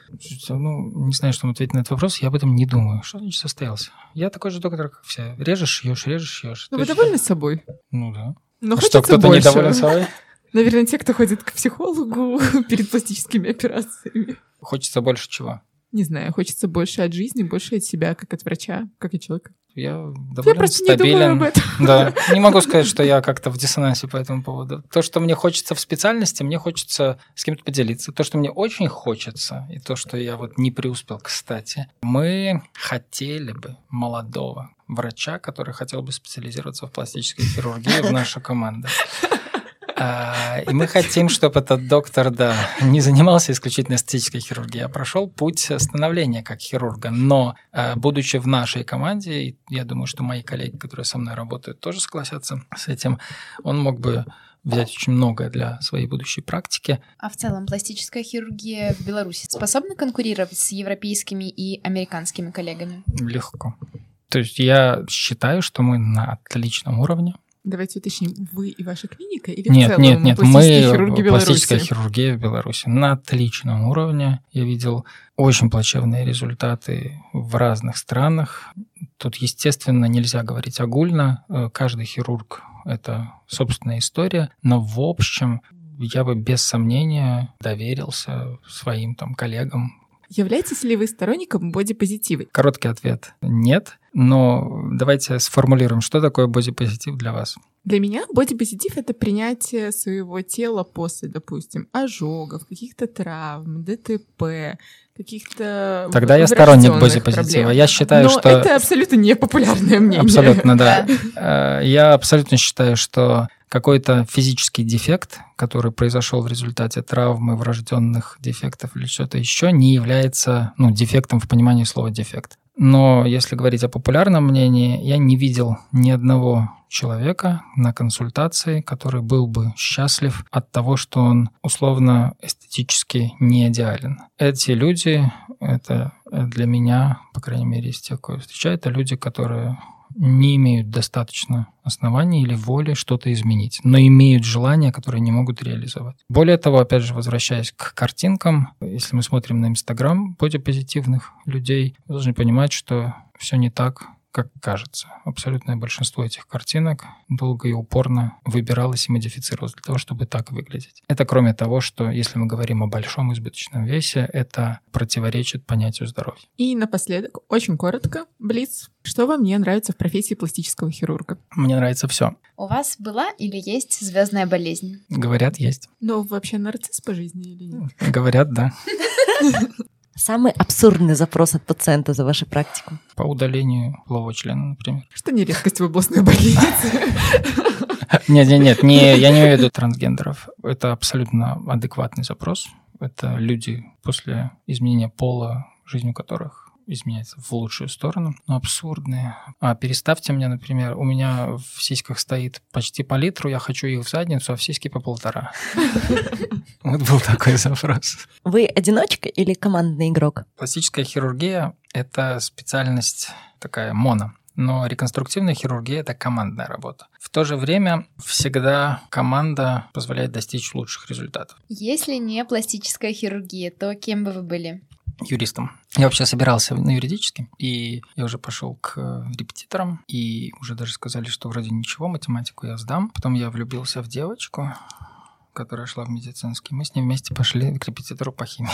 [SPEAKER 4] Ну, не знаю, что вам ответить на этот вопрос, я об этом не думаю. Что значит состоялся? Я такой же доктор, как все. Режешь, шьешь, режешь, шьешь.
[SPEAKER 1] Ну, вы
[SPEAKER 4] есть-
[SPEAKER 1] довольны собой?
[SPEAKER 4] Ну да.
[SPEAKER 1] Но
[SPEAKER 4] А
[SPEAKER 1] хочется
[SPEAKER 4] что, кто-то
[SPEAKER 1] больше.
[SPEAKER 4] недоволен собой?
[SPEAKER 1] Наверное, те, кто ходит к психологу перед пластическими операциями.
[SPEAKER 4] Хочется больше чего?
[SPEAKER 1] Не знаю, хочется больше от жизни, больше от себя, как от врача, как от человека.
[SPEAKER 4] Я
[SPEAKER 1] Я
[SPEAKER 4] довольно
[SPEAKER 1] просто не думаю
[SPEAKER 4] стабилен.
[SPEAKER 1] об этом.
[SPEAKER 4] Да, не могу сказать, что я как-то в диссонансе по этому поводу. То, что мне хочется в специальности, мне хочется с кем-то поделиться. То, что мне очень хочется, и то, что я вот не преуспел, кстати, мы хотели бы молодого врача, который хотел бы специализироваться в пластической хирургии в нашу команду. А, И мы хотим, чтобы этот доктор, да, не занимался исключительно эстетической хирургией, а прошел путь становления как хирурга. Но, а, будучи в нашей команде, я думаю, что мои коллеги, которые со мной работают, тоже согласятся с этим, он мог бы взять очень многое для своей будущей практики.
[SPEAKER 3] А в целом пластическая хирургия в Беларуси способна конкурировать с европейскими и американскими коллегами?
[SPEAKER 4] Легко. То есть я считаю, что мы на отличном уровне.
[SPEAKER 1] Давайте уточним, вы и ваша клиника или в
[SPEAKER 4] Нет,
[SPEAKER 1] целом
[SPEAKER 4] нет, нет,
[SPEAKER 1] пластические
[SPEAKER 4] мы
[SPEAKER 1] хирурги
[SPEAKER 4] пластическая
[SPEAKER 1] Беларуси?
[SPEAKER 4] хирургия в Беларуси на отличном уровне. Я видел очень плачевные результаты в разных странах. Тут, естественно, нельзя говорить огульно. Э, Каждый хирург – это собственная история. Но в общем, я бы без сомнения доверился своим там коллегам.
[SPEAKER 1] Являетесь ли вы сторонником бодипозитива?
[SPEAKER 4] Короткий ответ – нет. Но давайте сформулируем, что такое бодипозитив для вас.
[SPEAKER 1] Для меня бодипозитив — это принятие своего тела после, допустим, ожогов, каких-то травм, ДТП, каких-то
[SPEAKER 4] Тогда я сторонник бодипозитива. Я считаю,
[SPEAKER 1] Но
[SPEAKER 4] что...
[SPEAKER 1] это абсолютно непопулярное мнение.
[SPEAKER 4] Абсолютно, да. Э, Я абсолютно считаю, что какой-то физический дефект, который произошел в результате травмы, врожденных дефектов или что-то еще, не является ну, дефектом в понимании слова дефект. Но если говорить о популярном мнении, я не видел ни одного человека на консультации, который был бы счастлив от того, что он условно эстетически не идеален. Эти люди, это для меня, по крайней мере, из тех, кого я встречаю, это люди, которые не имеют достаточно оснований или воли что-то изменить, но имеют желание, которое не могут реализовать. Более того, опять же, возвращаясь к картинкам, если мы смотрим на Инстаграм бодипозитивных людей, вы должны понимать, что все не так, как кажется. Абсолютное большинство этих картинок долго и упорно выбиралось и модифицировалось для того, чтобы так выглядеть. Это кроме того, что если мы говорим о большом избыточном весе, это противоречит понятию здоровья.
[SPEAKER 1] И напоследок, очень коротко, Блиц, что вам не нравится в профессии пластического хирурга?
[SPEAKER 4] Мне нравится все.
[SPEAKER 3] У вас была или есть звездная болезнь?
[SPEAKER 4] Говорят, есть.
[SPEAKER 1] Но вообще нарцисс по жизни или нет?
[SPEAKER 4] Говорят, да.
[SPEAKER 2] Самый абсурдный запрос от пациента за вашу практику.
[SPEAKER 4] По удалению полового члена, например.
[SPEAKER 1] Что не редкость в областной больнице.
[SPEAKER 4] Нет, нет, нет, не, я не имею в виду трансгендеров. Это абсолютно адекватный запрос. Это люди после изменения пола, жизнь у которых изменяется в лучшую сторону, но абсурдные. А переставьте мне, например, у меня в сиськах стоит почти по литру, я хочу их в задницу, а в сиськи по полтора. Вот был такой запрос.
[SPEAKER 2] Вы одиночка или командный игрок?
[SPEAKER 4] Пластическая хирургия – это специальность такая моно. Но реконструктивная хирургия – это командная работа. В то же время всегда команда позволяет достичь лучших результатов.
[SPEAKER 3] Если не пластическая хирургия, то кем бы вы были?
[SPEAKER 4] Юристом. Я вообще собирался на юридический, и я уже пошел к репетиторам, и уже даже сказали, что вроде ничего, математику я сдам. Потом я влюбился в девочку, которая шла в медицинский. Мы с ней вместе пошли к репетитору по химии.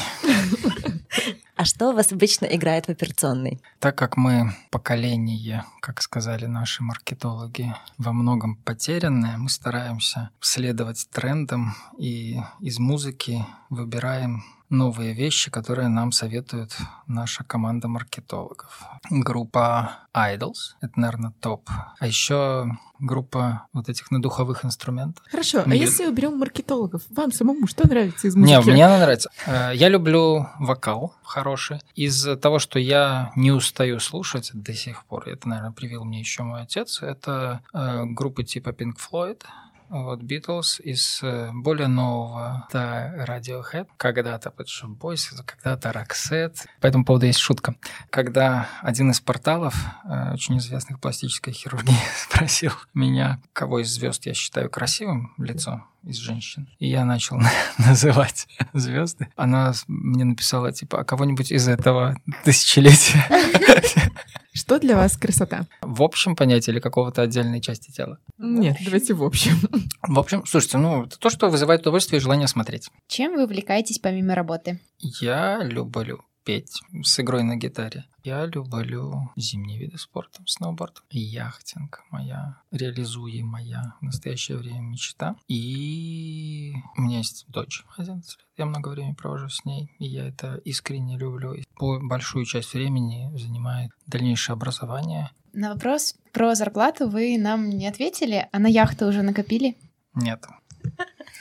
[SPEAKER 2] А что у вас обычно играет в операционной?
[SPEAKER 4] Так как мы поколение, как сказали наши маркетологи, во многом потерянное, мы стараемся следовать трендам и из музыки выбираем новые вещи, которые нам советует наша команда маркетологов. Группа Idols, это, наверное, топ. А еще группа вот этих на духовых инструментов.
[SPEAKER 1] Хорошо, а
[SPEAKER 4] Мне-
[SPEAKER 1] если уберем маркетологов, вам самому что нравится из музыки?
[SPEAKER 4] Не, мне она нравится. Э, Я люблю вокал хороший. Из того, что я не устаю слушать до сих пор, это, наверное, привил мне еще мой отец, это э, группы типа Pink Floyd, вот, Beatles из э, более нового, это Radiohead, когда-то Pet Shop Boys, когда-то Roxette. По этому поводу есть шутка. Когда один из порталов, э, очень известных пластической хирургии, спросил меня, кого из звезд я считаю красивым лицо из женщин, и я начал называть звезды, она мне написала, типа, а кого-нибудь из этого тысячелетия?
[SPEAKER 1] Что для вас красота?
[SPEAKER 4] В общем понятии или какого-то отдельной части тела?
[SPEAKER 1] Нет, давайте в общем.
[SPEAKER 4] В общем, слушайте, ну, это то, что вызывает удовольствие и желание смотреть.
[SPEAKER 3] Чем вы увлекаетесь помимо работы?
[SPEAKER 4] Я люблю петь с игрой на гитаре. Я люблю зимние виды спорта, сноуборд, яхтинг моя реализуемая в настоящее время мечта. И у меня есть дочь 11 лет. Я много времени провожу с ней, и я это искренне люблю. И большую часть времени занимает дальнейшее образование.
[SPEAKER 3] На вопрос про зарплату вы нам не ответили, а на яхту уже накопили?
[SPEAKER 4] Нет.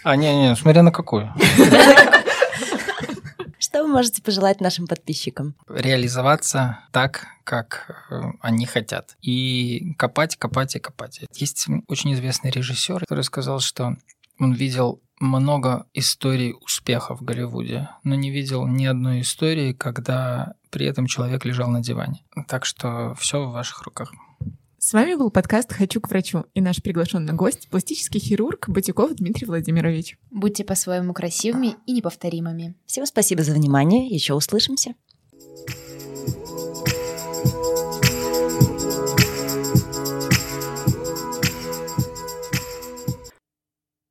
[SPEAKER 4] А, не-не, смотря на какую.
[SPEAKER 2] Что вы можете пожелать нашим подписчикам?
[SPEAKER 4] реализоваться так, как э, они хотят. И копать, копать и копать. Есть очень известный режиссер, который сказал, что он видел много историй успеха в Голливуде, но не видел ни одной истории, когда при этом человек лежал на диване. Так что все в ваших руках.
[SPEAKER 1] С вами был подкаст «Хочу к врачу» и наш приглашенный гость – пластический хирург Батюков Дмитрий Владимирович.
[SPEAKER 3] Будьте по-своему красивыми и неповторимыми.
[SPEAKER 2] Всем спасибо за внимание. Еще услышимся.
[SPEAKER 3] Thank